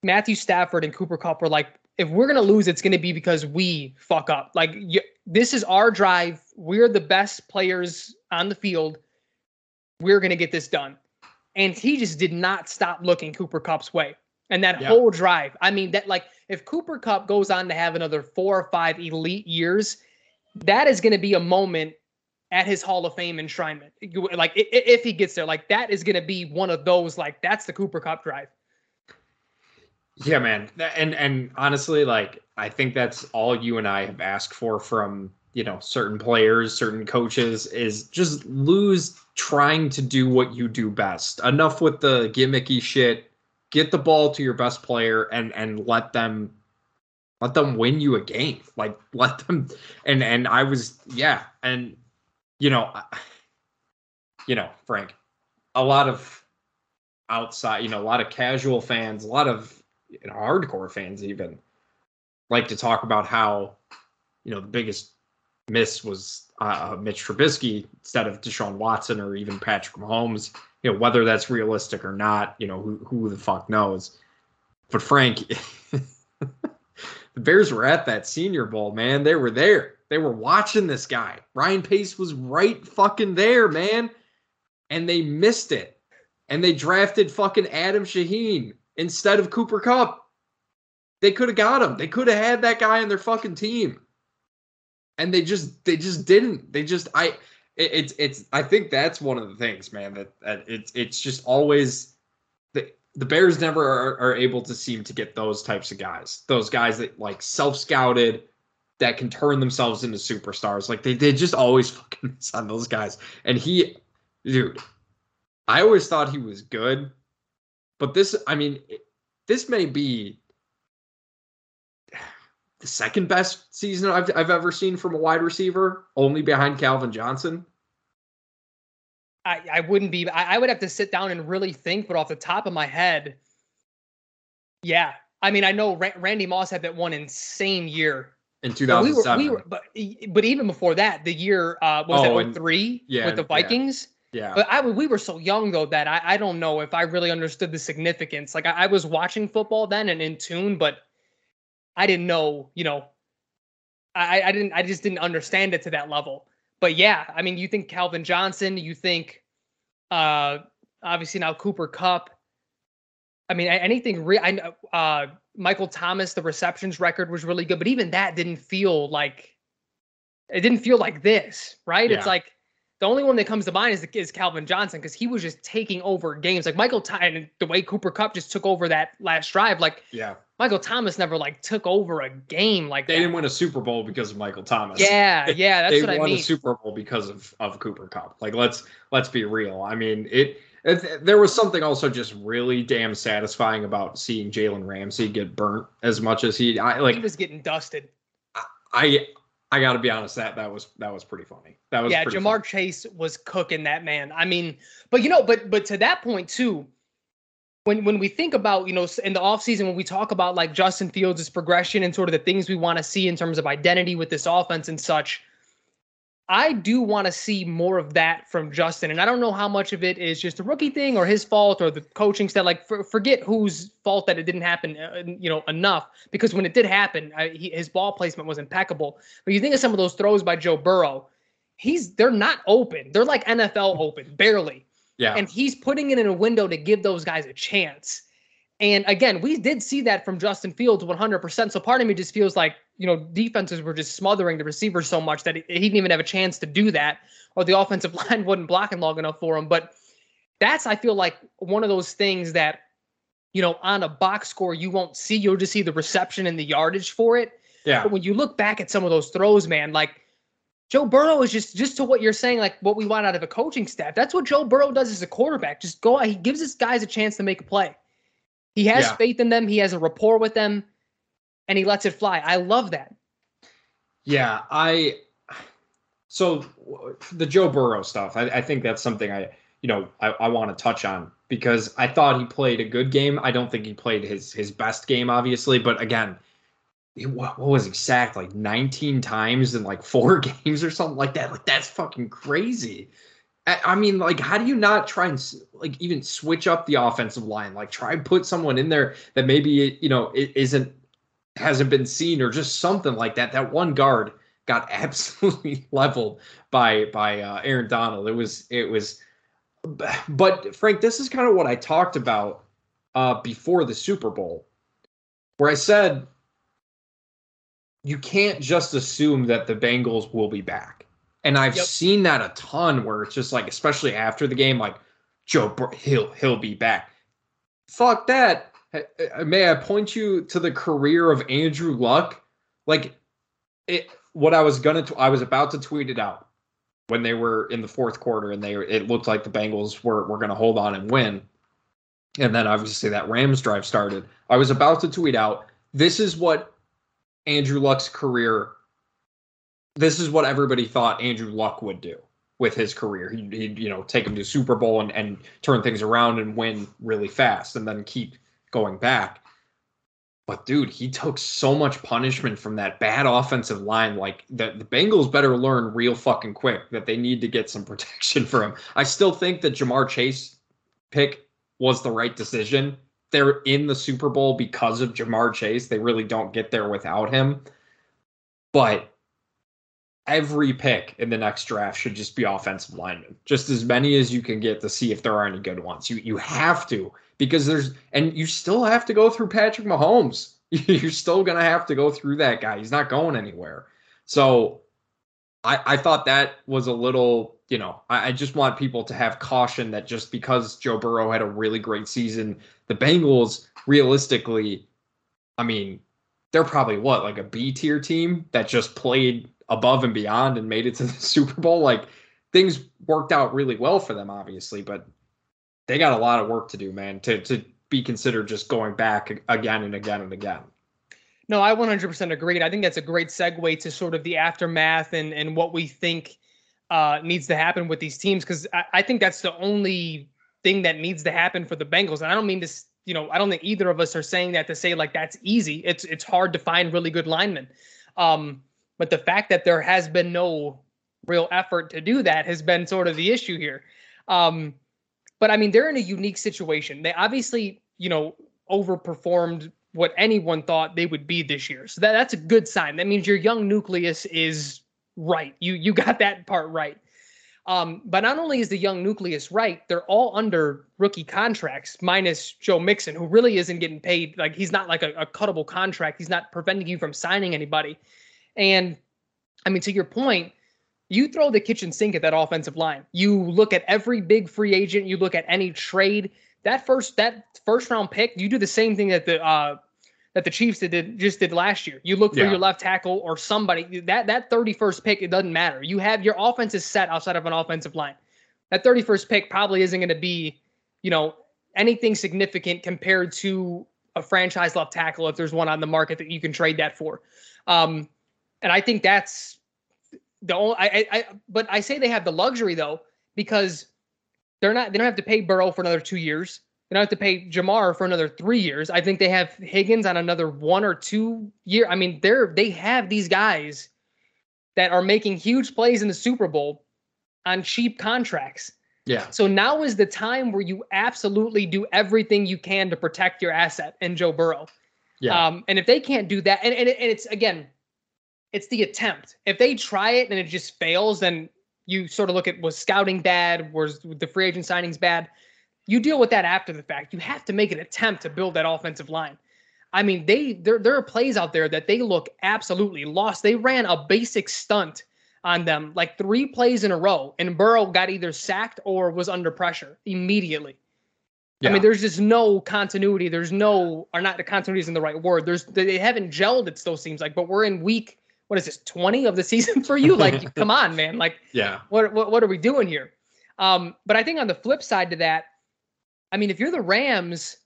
Matthew Stafford and Cooper Kupp were like, if we're gonna lose, it's gonna be because we fuck up. Like y this is our drive. We're the best players on the field. We're gonna get this done. And he just did not stop looking Cooper Kupp's way. And that Yeah. whole drive. I mean, that like if Cooper Kupp goes on to have another four or five elite years, that is gonna be a moment at his Hall of Fame enshrinement. Like if he gets there, like that is gonna be one of those. Like that's the Cooper Kupp drive. Yeah, man. And and honestly, like I think that's all you and I have asked for from, you know, certain players, certain coaches is just lose trying to do what you do best. Enough with the gimmicky shit. Get the ball to your best player and and let them let them win you a game. Like let them and and I was yeah, and you know, you know, Frank, a lot of outside, you know, a lot of casual fans, a lot of you know, hardcore fans even like to talk about how, you know, the biggest miss was uh, Mitch Trubisky instead of Deshaun Watson or even Patrick Mahomes. You know, whether that's realistic or not, you know, who who the fuck knows. But Frank, the Bears were at that Senior Bowl, man. They were there. They were watching this guy. Ryan Pace was right fucking there, man. And they missed it. And they drafted fucking Adam Shaheen instead of Cooper Kupp. They could have got him. They could have had that guy on their fucking team. And they just they just didn't. They just I it, it's it's I think that's one of the things, man, that, that it's it's just always the the Bears never are, are able to seem to get those types of guys. Those guys that like self-scouted that can turn themselves into superstars. Like they they just always fucking miss on those guys. And he dude, I always thought he was good. But this, I mean, this may be the second best season I've, I've ever seen from a wide receiver, only behind Calvin Johnson. I, I wouldn't be. I, I would have to sit down and really think. But off the top of my head, yeah. I mean, I know Ra- Randy Moss had that one insane year. In But we were, 2007. we were, but but even before that, the year uh, what was Oh, that 03 yeah, with the. Vikings. yeah. But I we were so young though that I, I don't know if I really understood the significance. Like I, I was watching football then and in tune, but I didn't know. You know, I I didn't I just didn't understand it to that level. But yeah, I mean, you think Calvin Johnson, you think, uh, obviously now Cooper Kupp. I mean, anything. real. I know uh, Michael Thomas, the receptions record was really good, but even that didn't feel like it didn't feel like this, right? Yeah. It's like the only one that comes to mind is is Calvin Johnson because he was just taking over games. Like Michael Thomas, and the way Cooper Kupp just took over that last drive. Like yeah. Michael Thomas never like took over a game like They that. didn't win a Super Bowl because of Michael Thomas. Yeah, yeah, that's they what I mean. They won a Super Bowl because of of Cooper Kupp. Like let's let's be real. I mean, it there was something also just really damn satisfying about seeing Jalen Ramsey get burnt as much as he I like he was getting dusted. I I got to be honest that that was that was pretty funny. That was yeah. Ja'Marr funny. Chase was cooking that man. I mean, but you know, but but to that point too, when when we think about you know in the offseason when we talk about like Justin Fields' progression and sort of the things we want to see in terms of identity with this offense and such I do want to see more of that from Justin. And I don't know how much of it is just a rookie thing or his fault or the coaching staff. Like, for, forget whose fault that it didn't happen, uh, you know, enough. Because when it did happen, I, he, his ball placement was impeccable. But you think of some of those throws by Joe Burrow, he's they're not open. They're like NFL open, barely. Yeah. And he's putting it in a window to give those guys a chance. And again, we did see that from Justin Fields 100%. So part of me just feels like, you know, defenses were just smothering the receivers so much that he, didn't even have a chance to do that, or the offensive line wasn't blocking long enough for him. But that's, I feel like, one of those things that, you know, on a box score, you won't see. You'll just see the reception and the yardage for it. Yeah. But when you look back at some of those throws, man, like, Joe Burrow is just just to what you're saying, like what we want out of a coaching staff. That's what Joe Burrow does as a quarterback. Just go out. He gives his guys a chance to make a play. He has yeah. faith in them. He has a rapport with them, and he lets it fly. I love that. Yeah, I. So the Joe Burrow stuff, I, I think that's something I, you know, I, I want to touch on because I thought he played a good game. I don't think he played his his best game, obviously, but again, what, what was exact like 19 times in like four games or something like that. Like that's fucking crazy. I mean, like, how do you not try and like even switch up the offensive line? Like, try and put someone in there that maybe you know isn't hasn't been seen or just something like that. That one guard got absolutely leveled by by uh, Aaron Donald. It was it was, but Frank, this is kind of what I talked about uh, before the Super Bowl, where I said you can't just assume that the Bengals will be back and I've yep. seen that a ton where it's just like, especially after the game, like Joe, he'll he'll be back. Fuck that. Uh, uh, may I point you to the career of Andrew Luck? Like, it. What I was gonna, t- I was about to tweet it out when they were in the fourth quarter, and they it looked like the Bengals were were gonna hold on and win. And then obviously that Rams drive started. I was about to tweet out, this is what Andrew Luck's career this is what everybody thought Andrew Luck would do with his career. He'd, he'd, you know take him to Super Bowl and, and turn things around and win really fast, and then keep going back. But dude, he took so much punishment from that bad offensive line. Like the, the Bengals better learn real fucking quick that they need to get some protection for him. I still think that Ja'Marr Chase pick was the right decision. They're in the Super Bowl because of Ja'Marr Chase. They really don't get there without him. But every pick in the next draft should just be offensive linemen. Just as many as you can get to see if there are any good ones. You you have to because there's and you still have to go through Patrick Mahomes. You're still gonna have to go through that guy. He's not going anywhere. So I I thought that was a little, you know, I, I just want people to have caution that just because Joe Burrow had a really great season, the Bengals realistically, I mean, they're probably what, like a B tier team that just played above and beyond and made it to the Super Bowl. Like things worked out really well for them, obviously, but they got a lot of work to do, man, to to be considered just going back again and again and again. No, I 100% agree. I think that's a great segue to sort of the aftermath and, and what we think uh, needs to happen with these teams. Because I, I think that's the only thing that needs to happen for the Bengals. And I don't mean to, you know, I don't think either of us are saying that to say like that's easy. It's it's hard to find really good linemen. Um, but the fact that there has been no real effort to do that has been sort of the issue here. Um, but I mean, they're in a unique situation. They obviously, you know, overperformed what anyone thought they would be this year. So that, that's a good sign. That means your young nucleus is right. You you got that part right. Um, but not only is the young nucleus right, they're all under rookie contracts, minus Joe Mixon, who really isn't getting paid. Like he's not like a, a cuttable contract. He's not preventing you from signing anybody. And I mean, to your point, you throw the kitchen sink at that offensive line. You look at every big free agent, you look at any trade. That first that first round pick, you do the same thing that the uh, that the Chiefs did just did last year. You look for yeah. your left tackle or somebody. That that 31st pick, it doesn't matter. You have your offense is set outside of an offensive line. That 31st pick probably isn't going to be, you know, anything significant compared to a franchise left tackle if there's one on the market that you can trade that for. Um, And I think that's the only. I, I, I but I say they have the luxury though because they're not. They don't have to pay Burrow for another two years. They don't have to pay Ja'Marr for another three years. I think they have Higgins on another one or two year. I mean, they're they have these guys that are making huge plays in the Super Bowl on cheap contracts. Yeah. So now is the time where you absolutely do everything you can to protect your asset and Joe Burrow. Yeah. Um, and if they can't do that, and, and, and it's again, it's the attempt. If they try it and it just fails, then you sort of look at was scouting bad, was the free agent signings bad. You deal with that after the fact. You have to make an attempt to build that offensive line. I mean, they there there are plays out there that they look absolutely lost. They ran a basic stunt on them like three plays in a row, and Burrow got either sacked or was under pressure immediately. yeah. I mean, there's just no continuity. There's no, or not the continuity isn't the right word. There's they haven't gelled. It still seems like, but we're in week what is this 20 of the season for you? Like, come on, man. Like, yeah. what, what what are we doing here? Um, but I think on the flip side to that, I mean, if you're the Rams,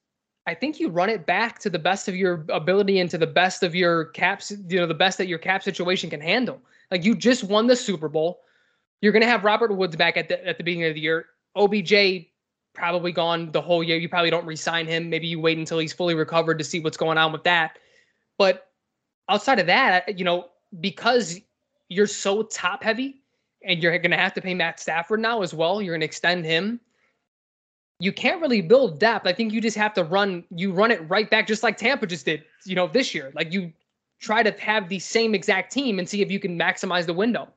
I think you run it back to the best of your ability and to the best of your caps, you know, the best that your cap situation can handle. Like you just won the Super Bowl. You're gonna have Robert Woods back at the at the beginning of the year. OBJ probably gone the whole year. You probably don't re-sign him. Maybe you wait until he's fully recovered to see what's going on with that. But outside of that, you know, because you're so top heavy and you're going to have to pay Matt Stafford now as well, you're going to extend him. You can't really build depth. I think you just have to run you run it right back just like Tampa just did, you know, this year. Like you try to have the same exact team and see if you can maximize the window.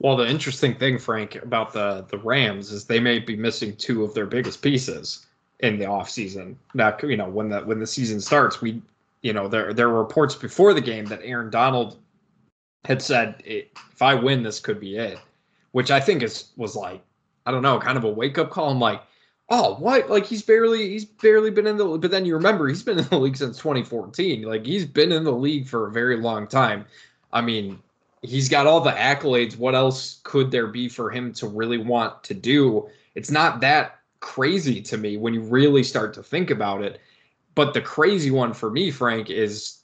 Well, the interesting thing, Frank, about the the Rams is they may be missing two of their biggest pieces in the offseason. Now, you know, when the when the season starts, we you know, there there were reports before the game that Aaron Donald had said if I win, this could be it, which I think is was like I don't know, kind of a wake up call. I'm like, oh, what? Like he's barely he's barely been in the but then you remember he's been in the league since 2014. Like he's been in the league for a very long time. I mean, he's got all the accolades. What else could there be for him to really want to do? It's not that crazy to me when you really start to think about it. But the crazy one for me, Frank, is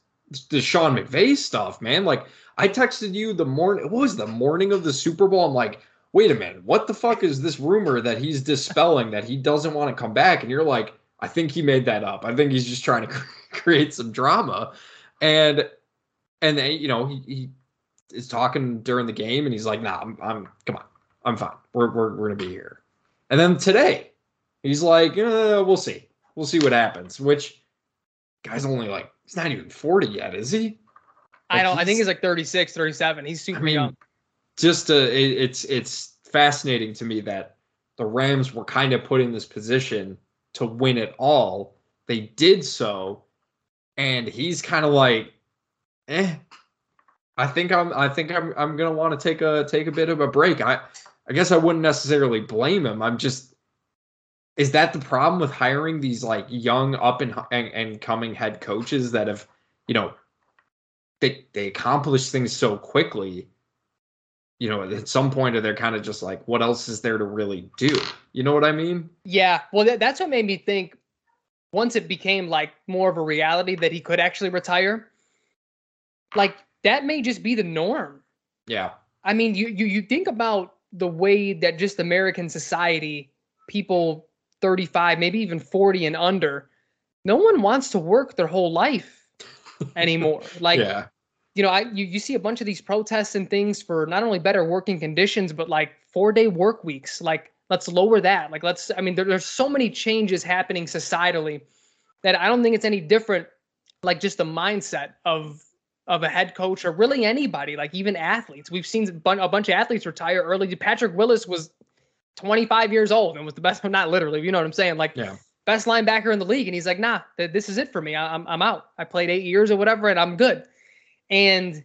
the Sean McVay stuff, man. Like I texted you the morning. What was the morning of the Super Bowl? I'm like, wait a minute, what the fuck is this rumor that he's dispelling that he doesn't want to come back? And you're like, I think he made that up. I think he's just trying to create some drama. And and they, you know, he, he is talking during the game and he's like, nah, I'm, I'm come on, I'm fine. We're we're we're gonna be here. And then today, he's like, eh, we'll see. We'll see what happens. Which guy's only like he's not even 40 yet, is he? I don't. I think he's like 36, 37. He's super I mean, young. Just uh, it, it's it's fascinating to me that the Rams were kind of put in this position to win it all. They did so, and he's kind of like, eh. I think I'm. I think I'm. I'm gonna want to take a take a bit of a break. I, I guess I wouldn't necessarily blame him. I'm just. Is that the problem with hiring these like young up and and, and coming head coaches that have, you know, they they accomplish things so quickly you know at some point they're kind of just like what else is there to really do you know what i mean Yeah. Well, that, that's what made me think. Once it became like more of a reality that he could actually retire, like that may just be the norm. yeah I mean, you you you think about the way that just American society, people 35, maybe even 40 and under, no one wants to work their whole life anymore. Like yeah you know, I you, you see a bunch of these protests and things for not only better working conditions, but like four day work weeks. Like, let's lower that. Like, let's. I mean, there, there's so many changes happening societally that I don't think it's any different. Like, just the mindset of of a head coach or really anybody, like even athletes. We've seen a a bunch of athletes retire early. Patrick Willis was 25 years old and was the best. Not literally, you know what I'm saying? Like, yeah best linebacker in the league, and he's like, nah, th- this is it for me. I- I'm I'm out. I played eight years or whatever, and I'm good and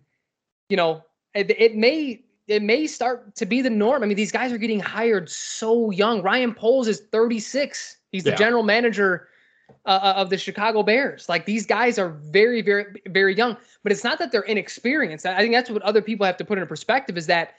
you know it, it may it may start to be the norm. I mean, these guys are getting hired so young. Ryan Poles is 36. He's the Yeah. general manager uh, of the Chicago Bears. Like these guys are very, very, very young. But it's not that they're inexperienced. I think that's what other people have to put into perspective is that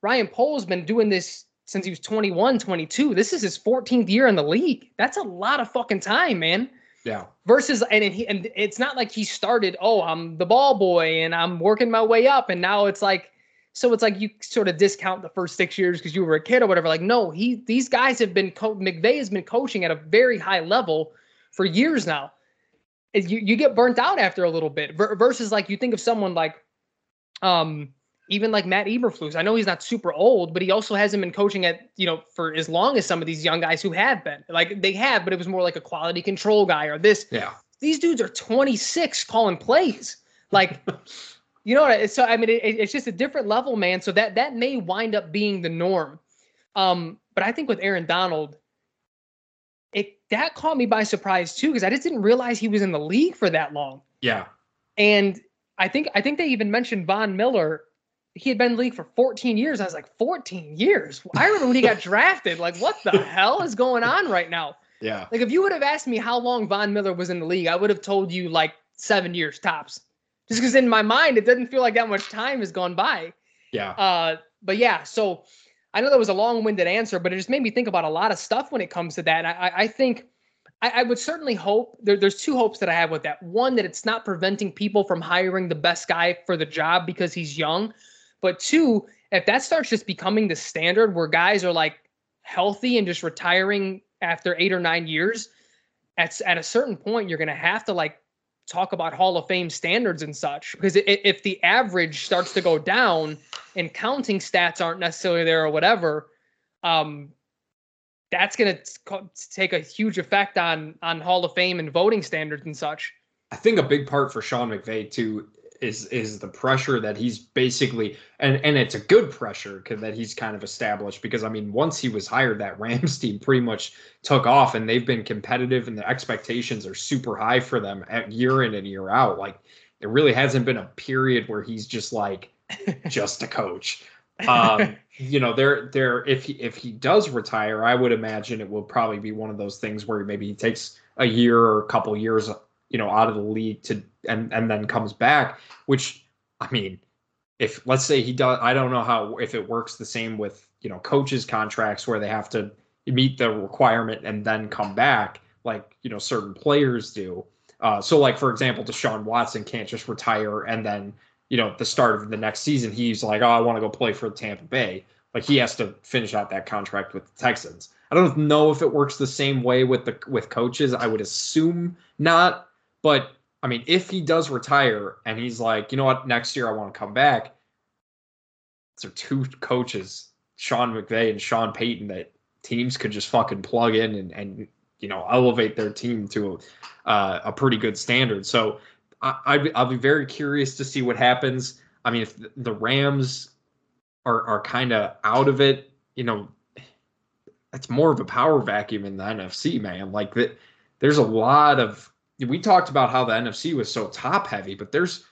Ryan Poles been doing this since he was 21, 22. This is his 14th year in the league. That's a lot of fucking time, man. Yeah. Versus, and he, and it's not like he started. Oh, I'm the ball boy, and I'm working my way up, and now it's like, so it's like you sort of discount the first six years because you were a kid or whatever. Like, no, he these guys have been co- McVay has been coaching at a very high level for years now. You you get burnt out after a little bit. Versus like you think of someone like, um, even like Matt Eberflus. I know he's not super old, but he also hasn't been coaching at, you know, for as long as some of these young guys who have been. Like they have, but it was more like a quality control guy or this. Yeah. These dudes are 26 calling plays. Like, you know what? So I mean, it, it's just a different level, man. So that that may wind up being the norm. Um, but I think with Aaron Donald, it that caught me by surprise too, because I just didn't realize he was in the league for that long. Yeah. And I think I think they even mentioned Von Miller he had been in the league for 14 years. I was like, 14 years? I remember when he got drafted. Like, what the hell is going on right now? Yeah. Like, if you would have asked me how long Von Miller was in the league, I would have told you like seven years tops. Just because in my mind, it doesn't feel like that much time has gone by. Yeah. Uh, but yeah, so I know that was a long-winded answer, but it just made me think about a lot of stuff when it comes to that. I, I think I, I, would certainly hope there, there's two hopes that I have with that. One, that it's not preventing people from hiring the best guy for the job because he's young. But two, if that starts just becoming the standard where guys are like healthy and just retiring after eight or nine years, at, at a certain point, you're going to have to like talk about Hall of Fame standards and such. Because if the average starts to go down and counting stats aren't necessarily there or whatever, um, that's going to take a huge effect on on Hall of Fame and voting standards and such. I think a big part for Sean McVay too is is the pressure that he's basically and and it's a good pressure that he's kind of established because I mean once he was hired that Rams team pretty much took off and they've been competitive and the expectations are super high for them at year in and year out. Like there really hasn't been a period where he's just like just a coach. Um you know there there if he if he does retire I would imagine it will probably be one of those things where maybe he takes a year or a couple years you know out of the league to and and then comes back which i mean if let's say he does i don't know how if it works the same with you know coaches contracts where they have to meet the requirement and then come back like you know certain players do. Uh, so like for example deshaun watson can't just retire and then you know the start of the next season he's like oh i want to go play for tampa bay. Like he has to finish out that contract with the texans. I don't know if it works the same way with the with coaches. I would assume not but I mean, if he does retire and he's like, you know what, next year I want to come back, there are two coaches, Sean McVay and Sean Payton, that teams could just fucking plug in and, and you know elevate their team to a, uh, a pretty good standard. So I, I'll be very curious to see what happens. I mean, if the Rams are are kind of out of it, you know, it's more of a power vacuum in the NFC, man. Like that, there's a lot of we talked about how the NFC was so top heavy, but there's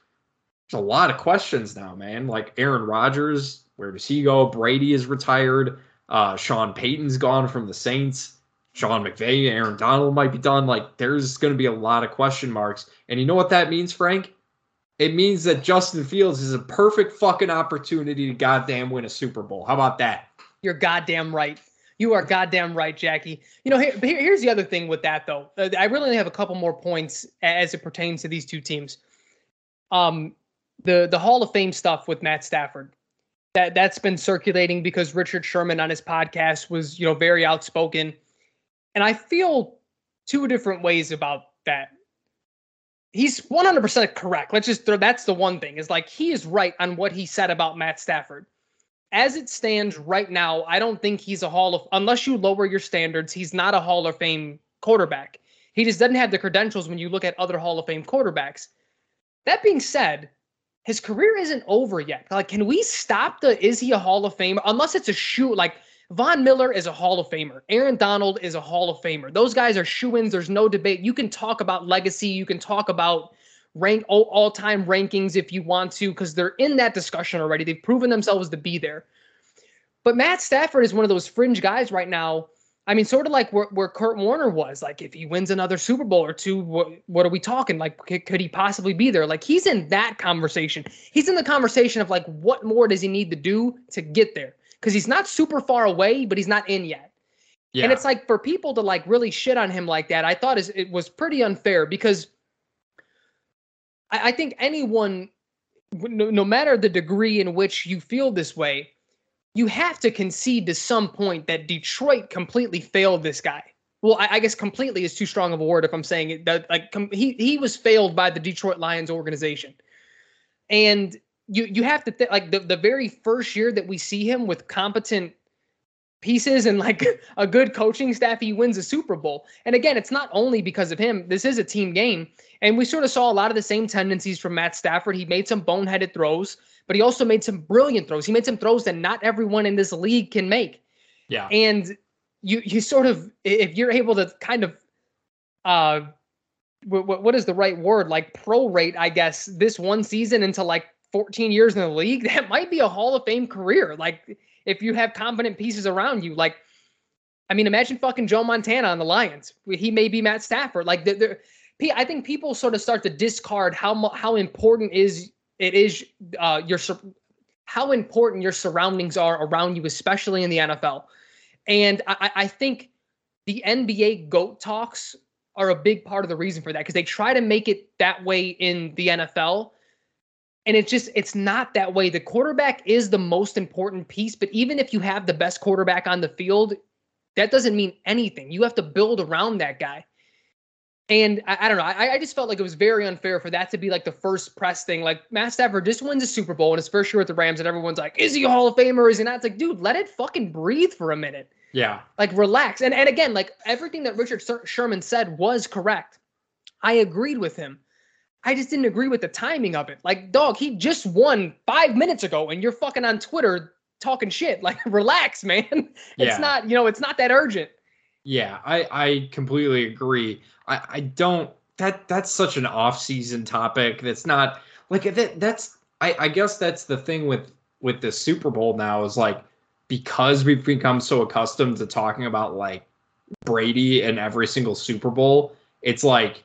there's a lot of questions now, man. Like Aaron Rodgers, where does he go? Brady is retired. Uh, Sean Payton's gone from the Saints. Sean McVay, Aaron Donald might be done. Like there's going to be a lot of question marks. And you know what that means, Frank? It means that Justin Fields is a perfect fucking opportunity to goddamn win a Super Bowl. How about that? You're goddamn right. You are goddamn right, Jackie. You know, here, here's the other thing with that though. Uh, I really only have a couple more points as it pertains to these two teams. Um, the the Hall of Fame stuff with Matt Stafford. That that's been circulating because Richard Sherman on his podcast was, you know, very outspoken. And I feel two different ways about that. He's 100% correct. Let's just throw that's the one thing is like he is right on what he said about Matt Stafford as it stands right now, I don't think he's a Hall of unless you lower your standards, he's not a Hall of Fame quarterback. He just doesn't have the credentials when you look at other Hall of Fame quarterbacks. That being said, his career isn't over yet. Like, can we stop the is he a Hall of Famer? Unless it's a shoe like Von Miller is a Hall of Famer. Aaron Donald is a Hall of Famer. Those guys are shoe-ins. There's no debate. You can talk about legacy. You can talk about rank all, all-time rankings if you want to because they're in that discussion already. They've proven themselves to be there. But matt stafford is one of those fringe guys right now. I mean sort of like where, where kurt warner was. Like if he wins another super bowl or two what, what are we talking? Like could, could he possibly be there? Like he's in that conversation. He's in the conversation of like what more does he need to do to get there? Because he's not super far away but he's not in yet. Yeah. And it's like for people to like really shit on him like that, I thought is it was pretty unfair because I, I think anyone, no, no matter the degree in which you feel this way, you have to concede to some point that Detroit completely failed this guy. Well, I, I guess completely is too strong of a word if I'm saying it. That like com- he he was failed by the Detroit Lions organization, and you you have to th- like the the very first year that we see him with competent pieces and like a good coaching staff, he wins a Super Bowl. And again, it's not only because of him. This is a team game, and we sort of saw a lot of the same tendencies from Matt Stafford. He made some boneheaded throws, but he also made some brilliant throws. He made some throws that not everyone in this league can make. Yeah. And you you sort of if you're able to kind of uh what, what is the right word like prorate i guess this one season into like 14 years in the league that might be a hall of fame career like if you have competent pieces around you like i mean imagine fucking joe montana on the lions. He may be matt stafford. Like the, the i think people sort of start to discard how how important is it is uh your how important your surroundings are around you especially in the nfl and I, I think the NBA GOAT talks are a big part of the reason for that because they try to make it that way in the NFL. And it's just, it's not that way. The quarterback is the most important piece, but even if you have the best quarterback on the field, that doesn't mean anything. You have to build around that guy. And I, I don't know. I, I just felt like it was very unfair for that to be like the first press thing. Like Matt Stafford just wins a Super Bowl in his first year with the Rams, and everyone's like, "Is he a Hall of Famer? Is he not?" It's like, dude, let it fucking breathe for a minute Yeah. like relax and and again like everything that richard Sher- sherman said was correct i agreed with him i just didn't agree with the timing of it like dog he just won five minutes ago and you're fucking on twitter talking shit like relax man it's Yeah. not you know it's not that urgent Yeah, I I completely agree. I I don't that that's such an off-season topic. That's not like that that's I I guess that's the thing with with the Super Bowl now is like because we've become so accustomed to talking about like Brady in every single Super Bowl, it's like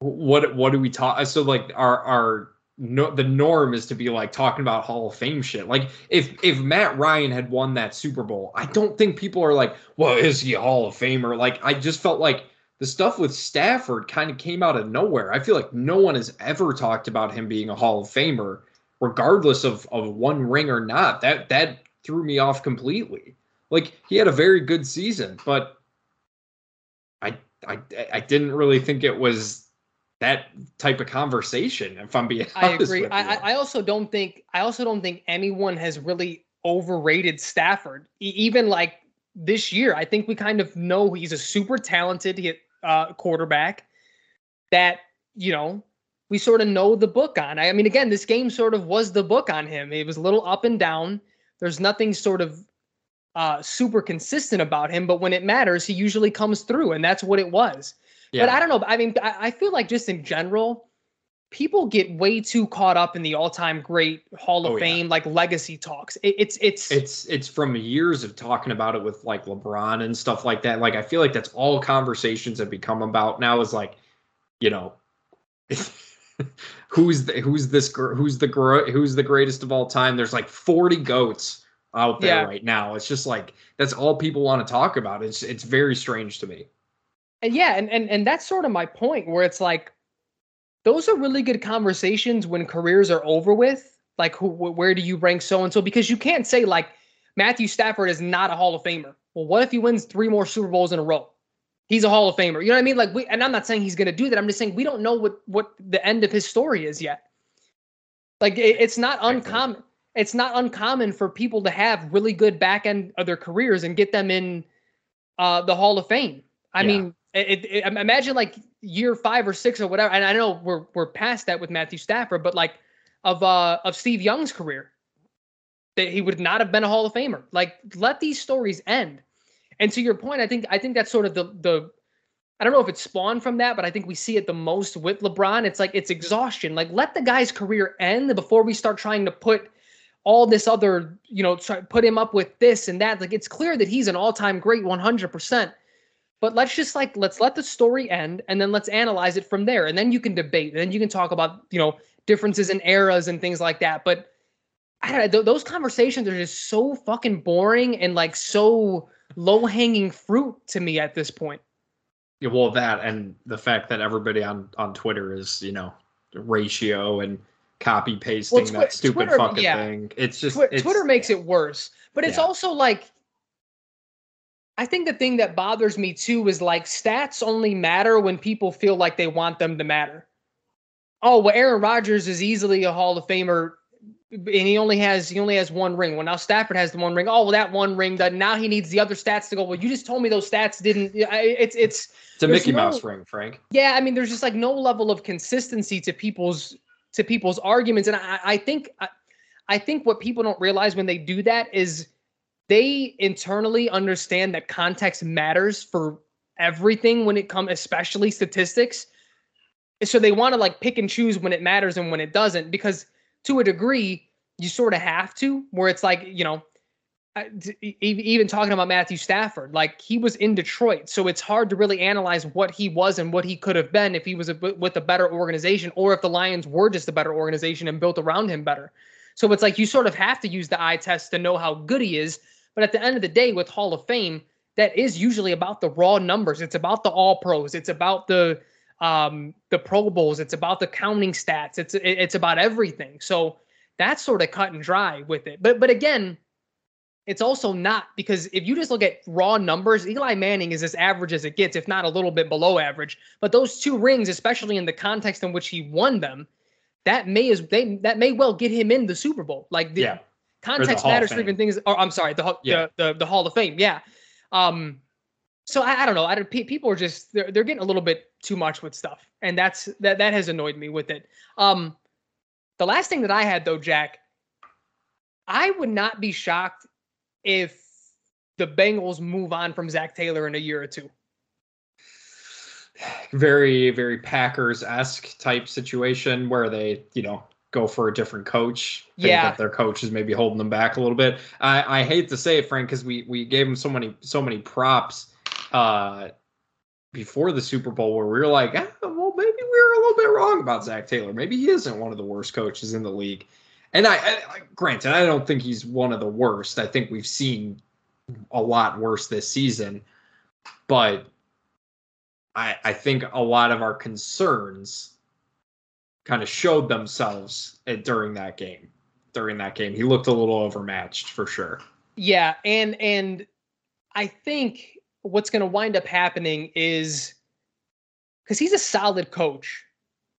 what what do we talk uh, so like our our no, the norm is to be like talking about Hall of Fame shit. Like if if Matt Ryan had won that Super Bowl, I don't think people are like, "Well, is he a Hall of Famer?" Like I just felt like the stuff with Stafford kind of came out of nowhere. I feel like no one has ever talked about him being a Hall of Famer, regardless of of one ring or not. That that threw me off completely. Like he had a very good season, but I I I didn't really think it was that type of conversation. If I'm being i honest agree with I, you. I I also don't think i also don't think anyone has really overrated stafford E- even like this year i think we kind of know he's a super talented uh, quarterback that you know we sort of know the book on. I mean, again, this game sort of was the book on him. It was a little up and down. There's nothing sort of uh, super consistent about him, but when it matters, he usually comes through, and that's what it was. Yeah. But I don't know. I mean, I, I feel like just in general, people get way too caught up in the all-time great Hall of Oh, yeah. Fame like legacy talks. It, it's it's it's it's from years of talking about it with like LeBron and stuff like that. Like I feel like that's all conversations have become about now is like, you know, who's the, who's this gr- who's the gr- who's the greatest of all time? There's like 40 goats out there Yeah. right now. It's just like that's all people want to talk about. It's it's very strange to me. Yeah, and, and and that's sort of my point where it's like those are really good conversations when careers are over with. Like who wh- where do you rank so and so because you can't say like Matthew Stafford is not a Hall of Famer. Well, what if he wins 3 more Super Bowls in a row? He's a Hall of Famer. You know what I mean? Like we and I'm not saying he's going to do that. I'm just saying we don't know what what the end of his story is yet. Like it, it's not uncommon. It's not uncommon for people to have really good back end of their careers and get them in uh, the Hall of Fame. I Yeah. mean, it, it, imagine like year five or six or whatever. And I know we're we're past that with Matthew Stafford, but like of uh of Steve Young's career, that he would not have been a Hall of Famer. Like, let these stories end. And to your point, I think I think that's sort of the the I don't know if it's spawned from that, but I think we see it the most with LeBron. It's like it's exhaustion. Like, let the guy's career end before we start trying to put all this other, you know, try put him up with this and that. Like, it's clear that he's an all-time great 100%. But let's just like let's let the story end and then let's analyze it from there. And then you can debate. And then you can talk about, you know, differences in eras and things like that. But I don't know, th- those conversations are just so fucking boring and like so low hanging fruit to me at this point. Yeah, well, that and the fact that everybody on on Twitter is you know ratio and copy pasting Well, Twi- that stupid Twitter- fucking yeah. thing. It's just Twi- it's, Twitter makes it worse, but it's Yeah. also like I think the thing that bothers me too is like stats only matter when people feel like they want them to matter. Oh, well, Aaron Rodgers is easily a Hall of Famer, and he only has he only has one ring. Well, now Stafford has the one ring. Oh, well, that one ring. That now he needs the other stats to go. Well, you just told me those stats didn't. It's it's it's a Mickey no- Mouse ring, Frank. yeah, I mean, there's just like no level of consistency to people's to people's arguments, and I, I think I, I think what people don't realize when they do that is they internally understand that context matters for everything when it comes, especially statistics. So they want to like pick and choose when it matters and when it doesn't, because to a degree, you sort of have to. Where it's like you know, even talking about Matthew Stafford, like he was in Detroit, so it's hard to really analyze what he was and what he could have been if he was a, with a better organization, or if the Lions were just a better organization and built around him better. So it's like you sort of have to use the eye test to know how good he is. But at the end of the day, with Hall of Fame, that is usually about the raw numbers. It's about the All Pros. It's about the um, the Pro Bowls. It's about the counting stats. It's it's about everything. So that's sort of cut and dry with it. But but again, it's also not because if you just look at raw numbers, Eli Manning is as average as it gets, if not a little bit below average. But those two rings, especially in the context in which he won them, that may as they that may well get him in the Super Bowl. Like the Yeah. Context matters for even things. Or I'm sorry, the, Hall- Yeah. the the the Hall of Fame. Yeah. Um. So I, I don't know. I don't, people are just they're they're getting a little bit too much with stuff, and that's that that has annoyed me with it. Um. The last thing that I had though, Jack, I would not be shocked if the Bengals move on from Zac Taylor in a year or two. Very very Packers esque type situation where they you know go for a different coach. think Yeah. that their coach is maybe holding them back a little bit. I I hate to say it, Frank, because we we gave him so many so many props. Uh, before the Super Bowl where we were like, ah, well, maybe we were a little bit wrong about Zac Taylor. Maybe he isn't one of the worst coaches in the league. And I, I, I granted, I don't think he's one of the worst. I think we've seen a lot worse this season, but I, I think a lot of our concerns kind of showed themselves at, during that game. During that game, he looked a little overmatched for sure. Yeah, and and I think what's going to wind up happening is because he's a solid coach.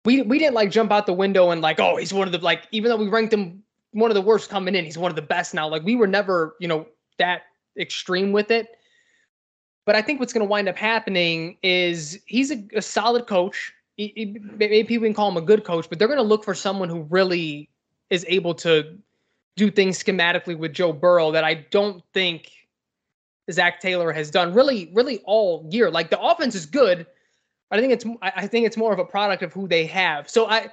We we didn't like jump out the window and like, oh, he's one of the like, even though we ranked him one of the worst coming in, he's one of the best now. Like we were never, you know, that extreme with it. But I think what's going to wind up happening is he's a, a solid coach. He- maybe people can call him a good coach, but they're going to look for someone who really is able to do things schematically with Joe Burrow that I don't think Zac Taylor has done really, really all year. Like the offense is good. but I think it's I think it's more of a product of who they have. So I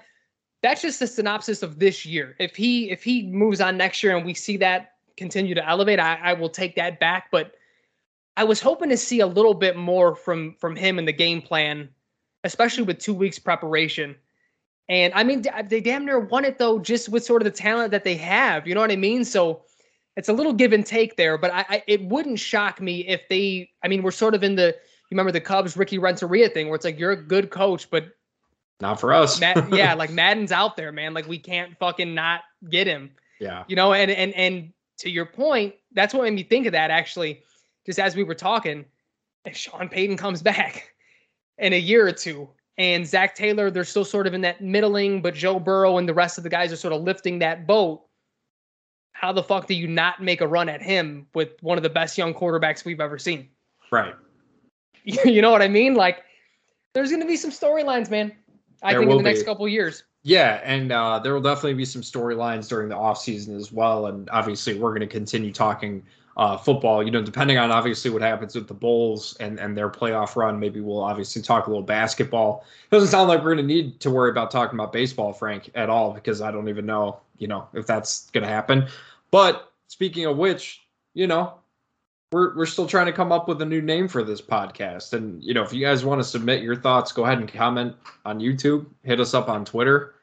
that's just a synopsis of this year. If he if he moves on next year and we see that continue to elevate, I, I will take that back. But I was hoping to see a little bit more from from him in the game plan, especially with two weeks preparation. And I mean, they damn near won it though, just with sort of the talent that they have. You know what I mean? So it's a little give and take there, but I, I it wouldn't shock me if they. I mean, we're sort of in the you remember the Cubs Ricky Renteria thing where it's like you're a good coach, but Not for us. Matt, yeah, like Maddon's out there, man. Like we can't fucking not get him, yeah. you know. And and and to your point, that's what made me think of that actually. Just as we were talking, if Sean Payton comes back in a year or two, and Zac Taylor, they're still sort of in that middling, but Joe Burrow and the rest of the guys are sort of lifting that boat. How the fuck do you not make a run at him with one of the best young quarterbacks we've ever seen? Right. you know what I mean? Like, there's going to be some storylines, man. I There think in the next be. couple of years. Yeah, and uh, there will definitely be some storylines during the offseason as well. And obviously, we're going to continue talking uh, football. You know, depending on obviously what happens with the Bulls and, and their playoff run, maybe we'll obviously talk a little basketball. It doesn't sound like we're going to need to worry about talking about baseball, Frank, at all, because I don't even know, you know, if that's going to happen. But speaking of which, you know, we're we're still trying to come up with a new name for this podcast. And you know, if you guys want to submit your thoughts, go ahead and comment on YouTube. Hit us up on Twitter.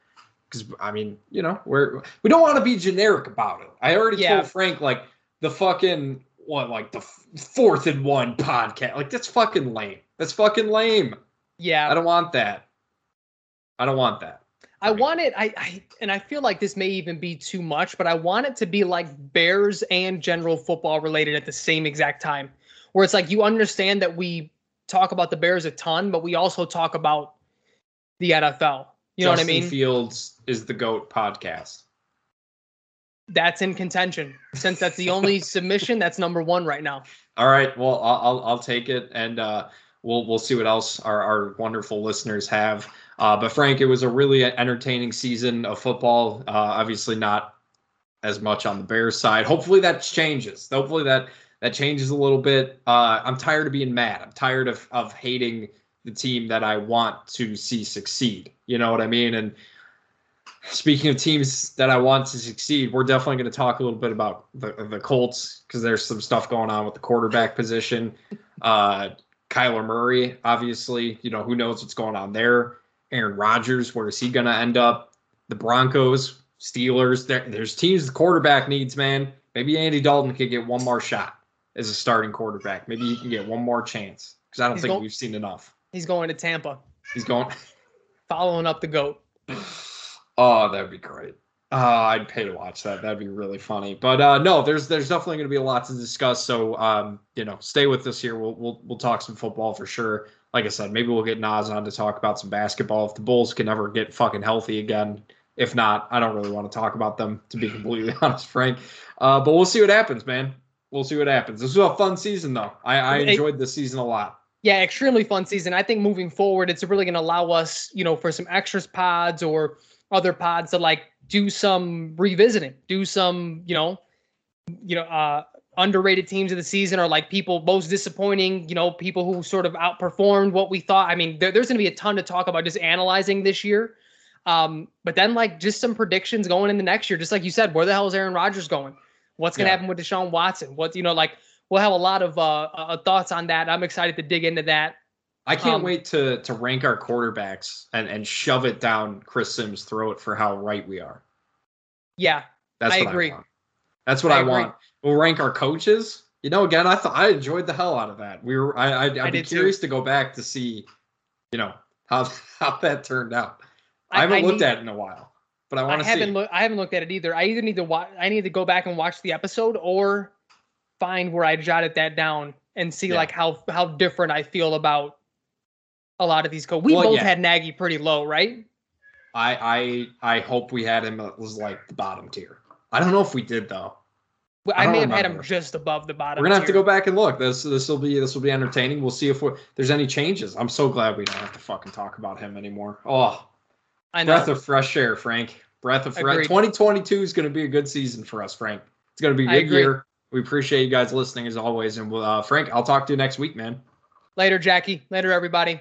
Because I mean, you know, we're we don't want to be generic about it. I already Yeah. told Frank like the fucking what like the f- fourth and one podcast. Like that's fucking lame. That's fucking lame. Yeah, I don't want that. I don't want that. I Right. want it. I, I and I feel like this may even be too much, but I want it to be like Bears and general football related at the same exact time, where it's like you understand that we talk about the Bears a ton, but we also talk about the NFL. You know what I mean? Fields is the goat podcast. That's in contention since that's the only submission that's number one right now. All right. Well, I'll I'll, I'll take it, and uh, we'll we'll see what else our, our wonderful listeners have. Uh, but Frank, it was a really entertaining season of football. Uh, obviously, not as much on the Bears side. Hopefully, that changes. Hopefully, that that changes a little bit. Uh, I'm tired of being mad. I'm tired of of hating the team that I want to see succeed. You know what I mean? And speaking of teams that I want to succeed, we're definitely going to talk a little bit about the the Colts because there's some stuff going on with the quarterback position. Uh, Kyler Murray, obviously, you know who knows what's going on there. Aaron Rodgers, where is he going to end up? The Broncos, Steelers. There, there's teams the quarterback needs, man. Maybe Andy Dalton could get one more shot as a starting quarterback. Maybe he can get one more chance because I don't He's think go- we've seen enough. He's going to Tampa, He's going. following up the goat. Oh, that'd be great. Uh, I'd pay to watch that. That'd be really funny. But uh, no, there's there's definitely going to be a lot to discuss. So um, you know, stay with us here. We'll we'll we'll talk some football for sure. Like I said, maybe we'll get Nas on to talk about some basketball if the Bulls can ever get fucking healthy again. If not, I don't really want to talk about them to be completely honest, Frank. Uh, but we'll see what happens, man. We'll see what happens. This was a fun season, though. I, I enjoyed this season a lot. Yeah, extremely fun season. I think moving forward, it's really going to allow us, you know, for some extras pods or other pods to like do some revisiting, do some, you know, you know, uh, underrated teams of the season or like people most disappointing, you know, people who sort of outperformed what we thought. I mean, there, there's going to be a ton to talk about just analyzing this year. Um, but then like just some predictions going in the next year, just like you said, where the hell is Aaron Rodgers going? What's going to Yeah. happen with Deshaun Watson? What, you know, like we'll have a lot of uh, uh, thoughts on that. I'm excited to dig into that. I can't Um, wait to to rank our quarterbacks and and shove it down Chris Simms' throat for how right we are. Yeah, That's I what agree. I want. That's what I I, want. We'll rank our coaches. You know, again, I thought I enjoyed the hell out of that. We were. I. I'd, I I'd be did too. curious to go back to see, you know, how how that turned out. I, haven't looked need- at it in a while, but I I want to see. haven't looked. I haven't looked at it either. I either need to watch. I need to go back and watch the episode, or find where I jotted that down and see Yeah. like how how different I feel about a lot of these co. We Well, both yeah. had Nagy pretty low, right? I I I hope we had him at was like the bottom tier. I don't know if we did though. Well, I I, may have had him just above the bottom. We're gonna have to go back and look. This this will be this will be entertaining. We'll see if there's any changes. I'm so glad we don't have to fucking talk about him anymore. Oh, I know. breath of fresh air, Frank. Breath of fresh. Agreed. 2022 is going to be a good season for us, Frank. It's going to be a good year. We appreciate you guys listening as always. And uh, Frank, I'll talk to you next week, man. Later, Jackie. Later, everybody.